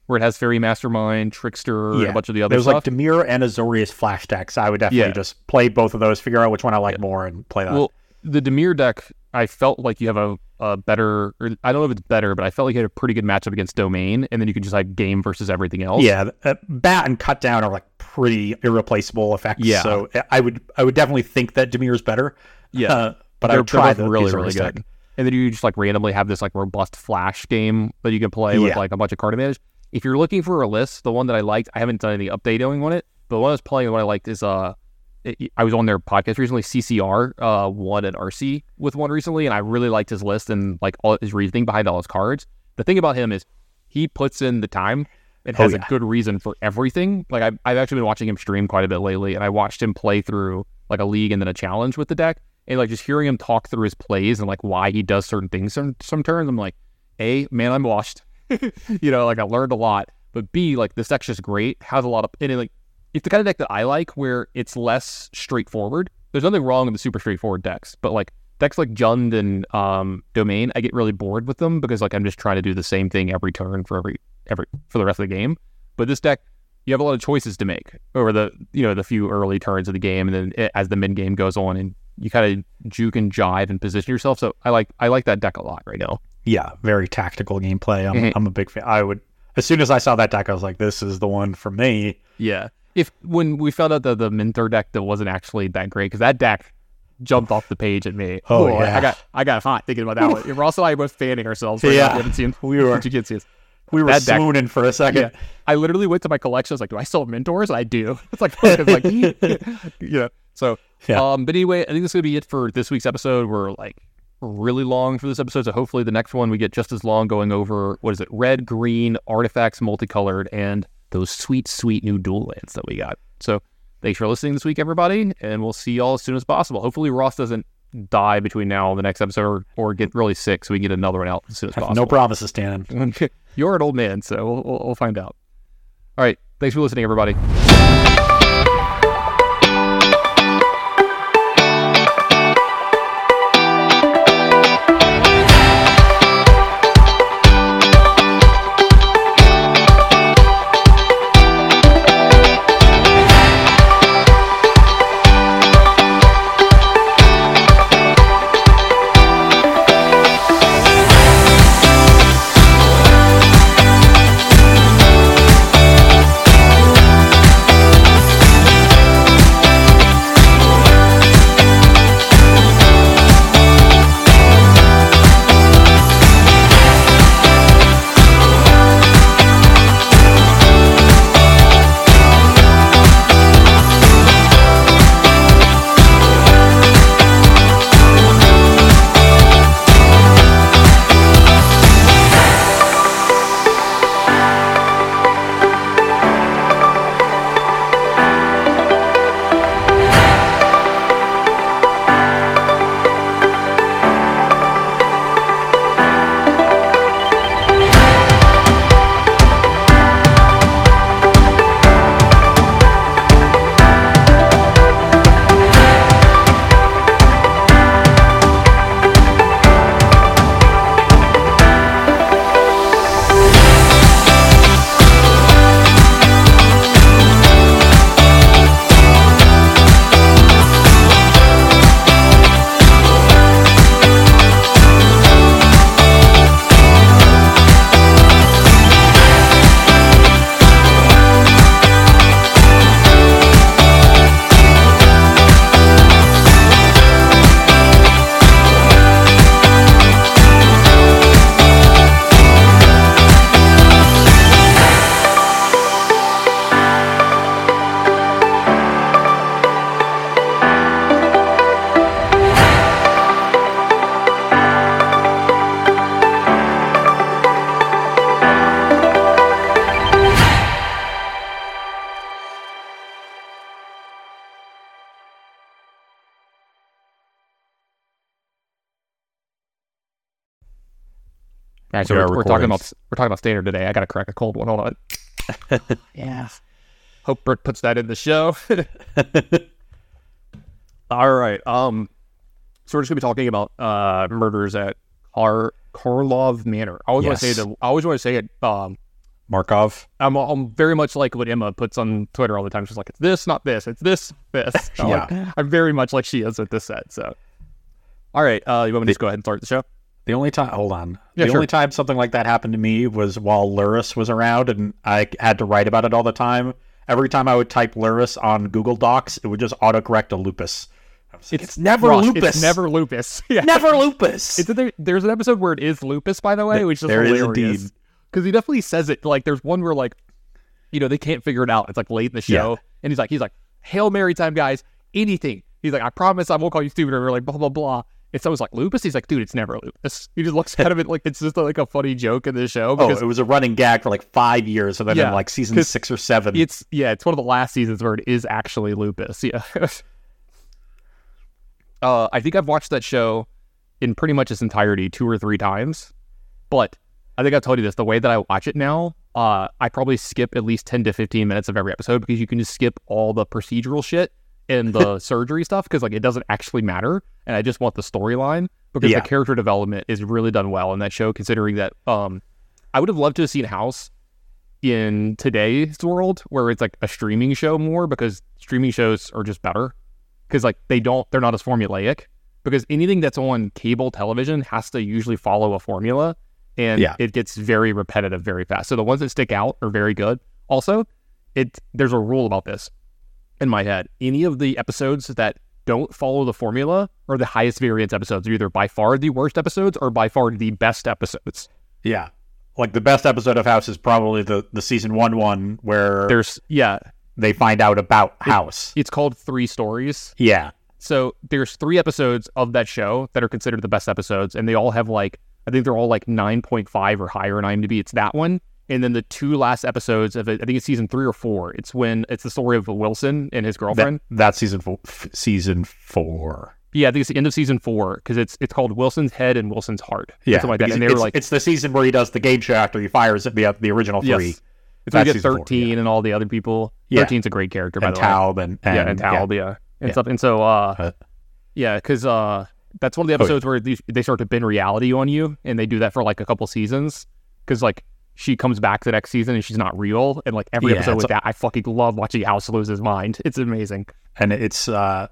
where it has Faerie Mastermind, Trickster, and Yeah. a bunch of the other There's stuff. like Dimir and Azorius flash decks. I would definitely Yeah. just play both of those, figure out which one I like more, and play that. well, the Dimir deck, I felt like you have a, a better, or I don't know if it's better, but I felt like you had a pretty good matchup against Domain, and then you could just like game versus everything else. yeah, uh, bat and cut down are like pretty irreplaceable effects. Yeah. So uh, I would I would definitely think that Dimir is better. Yeah. Uh, but I they're, would try they're both really, really good. And then you just like randomly have this like robust flash game that you can play with Yeah. like a bunch of card advantage. If you're looking for a list, the one that I liked, I haven't done any updating on it, but the one I was playing, one I liked is uh, it, I was on their podcast recently. CCR uh won an RC with one recently, and I really liked his list and like all his reasoning behind all his cards. The thing about him is he puts in the time and Oh, has a good reason for everything. Like I've, I've actually been watching him stream quite a bit lately, and I watched him play through like a league and then a challenge with the deck, and like just hearing him talk through his plays and like why he does certain things some some turns. I'm like, a man, I'm washed. [laughs] you know, like I learned a lot. But B, like this deck's just great. Has a lot of and it, like it's the kind of deck that I like where it's less straightforward. There's nothing wrong with the super straightforward decks, but like decks like Jund and um, Domain, I get really bored with them because like I'm just trying to do the same thing every turn for every every for the rest of the game. But this deck, you have a lot of choices to make over the you know the few early turns of the game, and then it, as the mid game goes on, and you kind of juke and jive and position yourself. So I like I like that deck a lot right now. Yeah, very tactical gameplay. I'm Mhm. I'm a big fan. I would as soon as I saw that deck, I was like, this is the one for me. Yeah. If when we found out that the Mentor deck that wasn't actually that great, because that deck jumped off the page at me. Oh, I- I got I got hot thinking about that one. [laughs] Ross and I were both fanning ourselves. Right Yeah. now. We haven't seen. We were You can't see us. we were That deck- swooning for a second. Yeah. I literally went to my collection. I was like, do I still have mentors? I do. [laughs] It's like, it's like [laughs] know. So, Yeah. um, but anyway, I think this is gonna be it for this week's episode. We're like really long for this episode, so hopefully the next one we get just as long, going over what is it, red, green artifacts, multicolored, and those sweet, sweet new dual lands that we got. So, thanks for listening this week, everybody, and we'll see y'all as soon as possible. Hopefully, Ross doesn't die between now and the next episode, or, or get really sick, so we can get another one out as soon as possible. No promises, Stan. [laughs] You're an old man, so we'll, we'll, we'll find out. All right. Thanks for listening, everybody. Actually, We we're, we're talking about we're talking about standard today. I got to crack a cold one. Hold on. [laughs] yeah. Hope Bert puts that in the show. [laughs] All right. Um. So we're just gonna be talking about uh murders at Kar Karlov Manor. I always want to say Yes. the. I always want to say it. Um. Markov. I'm, I'm very much like what Emma puts on Twitter all the time. She's like, it's this, not this. It's this, this. [laughs] I'm like- I'm very much like she is with this set. So, all right. Uh, you want me to just go ahead and start the show? The only time, hold on. Yeah, the sure. only time something like that happened to me was while Lurrus was around, and I had to write about it all the time. Every time I would type Lurrus on Google Docs, it would just autocorrect to lupus. Like, It's, never Ross, lupus. It's never lupus. [laughs] yeah. never lupus. It's there, there's an episode where it is lupus, by the way, which is there is hilarious. indeed. Because he definitely says it. Like, there's one where like, you know, they can't figure it out. It's like late in the show, Yeah. and he's like, he's like, "Hail Mary time, guys! Anything." He's like, "I promise I won't call you stupid." Or we're like, blah blah blah. And always like, "Lupus." He's like, "Dude, it's never lupus." He just looks kind of it like it's just like a funny joke in the show oh, it was a running gag for like five years, and then Yeah, in like season six or seven, it's yeah, it's one of the last seasons where it is actually lupus. Yeah. [laughs] uh, I think I've watched that show in pretty much its entirety two or three times, but I think I've told you this. The way that I watch it now, uh, I probably skip at least ten to fifteen minutes of every episode because you can just skip all the procedural shit and the [laughs] surgery stuff because like it doesn't actually matter, and I just want the storyline because Yeah. the character development is really done well in that show. Considering that, um, I would have loved to have seen House in today's world where it's like a streaming show more because streaming shows are just better because like they don't they're not as formulaic because anything that's on cable television has to usually follow a formula and Yeah. it gets very repetitive very fast so the ones that stick out are very good also it there's a rule about this in my head any of the episodes that don't follow the formula are the highest variance episodes. They're either by far the worst episodes or by far the best episodes. Yeah, like the best episode of House is probably the the season one one where there's yeah. they find out about House. it's called three stories. Yeah, So there's three episodes of that show that are considered the best episodes, and they all have like I think they're all like 9.5 or higher on IMDb. It's that one, and then the two last episodes of it. I think it's season three or four. It's when it's the story of Wilson and his that, girlfriend. that's season four, f- season four. yeah, I think it's the end of season four because it's it's called Wilson's Head and Wilson's Heart. Yeah, something like that. And they were it's, like, it's the season where he does the game show after he fires the the original three. yes. It's when you get season four, 13 and all the other people. Yeah. 13's a great character, by and the way. Taub and, and yeah, and Taub, yeah, and Yeah. stuff. And so, uh, Uh, yeah, because uh, that's one of the Oh, yeah. episodes where these, they start to bend reality on you, and they do that for like a couple seasons. Because like she comes back the next season and she's not real, and like every Yeah, episode with that, I fucking love watching House lose his mind. It's amazing. and it's uh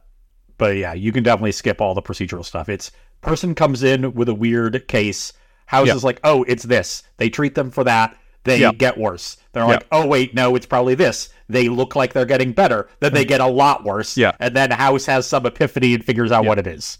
but yeah you can definitely skip all the procedural stuff it's person comes in with a weird case house Yeah. is like oh it's this they treat them for that they Yeah. get worse they're Yeah. like oh wait no it's probably this they look like they're getting better then they get a lot worse Yeah. and then house has some epiphany and figures out what it is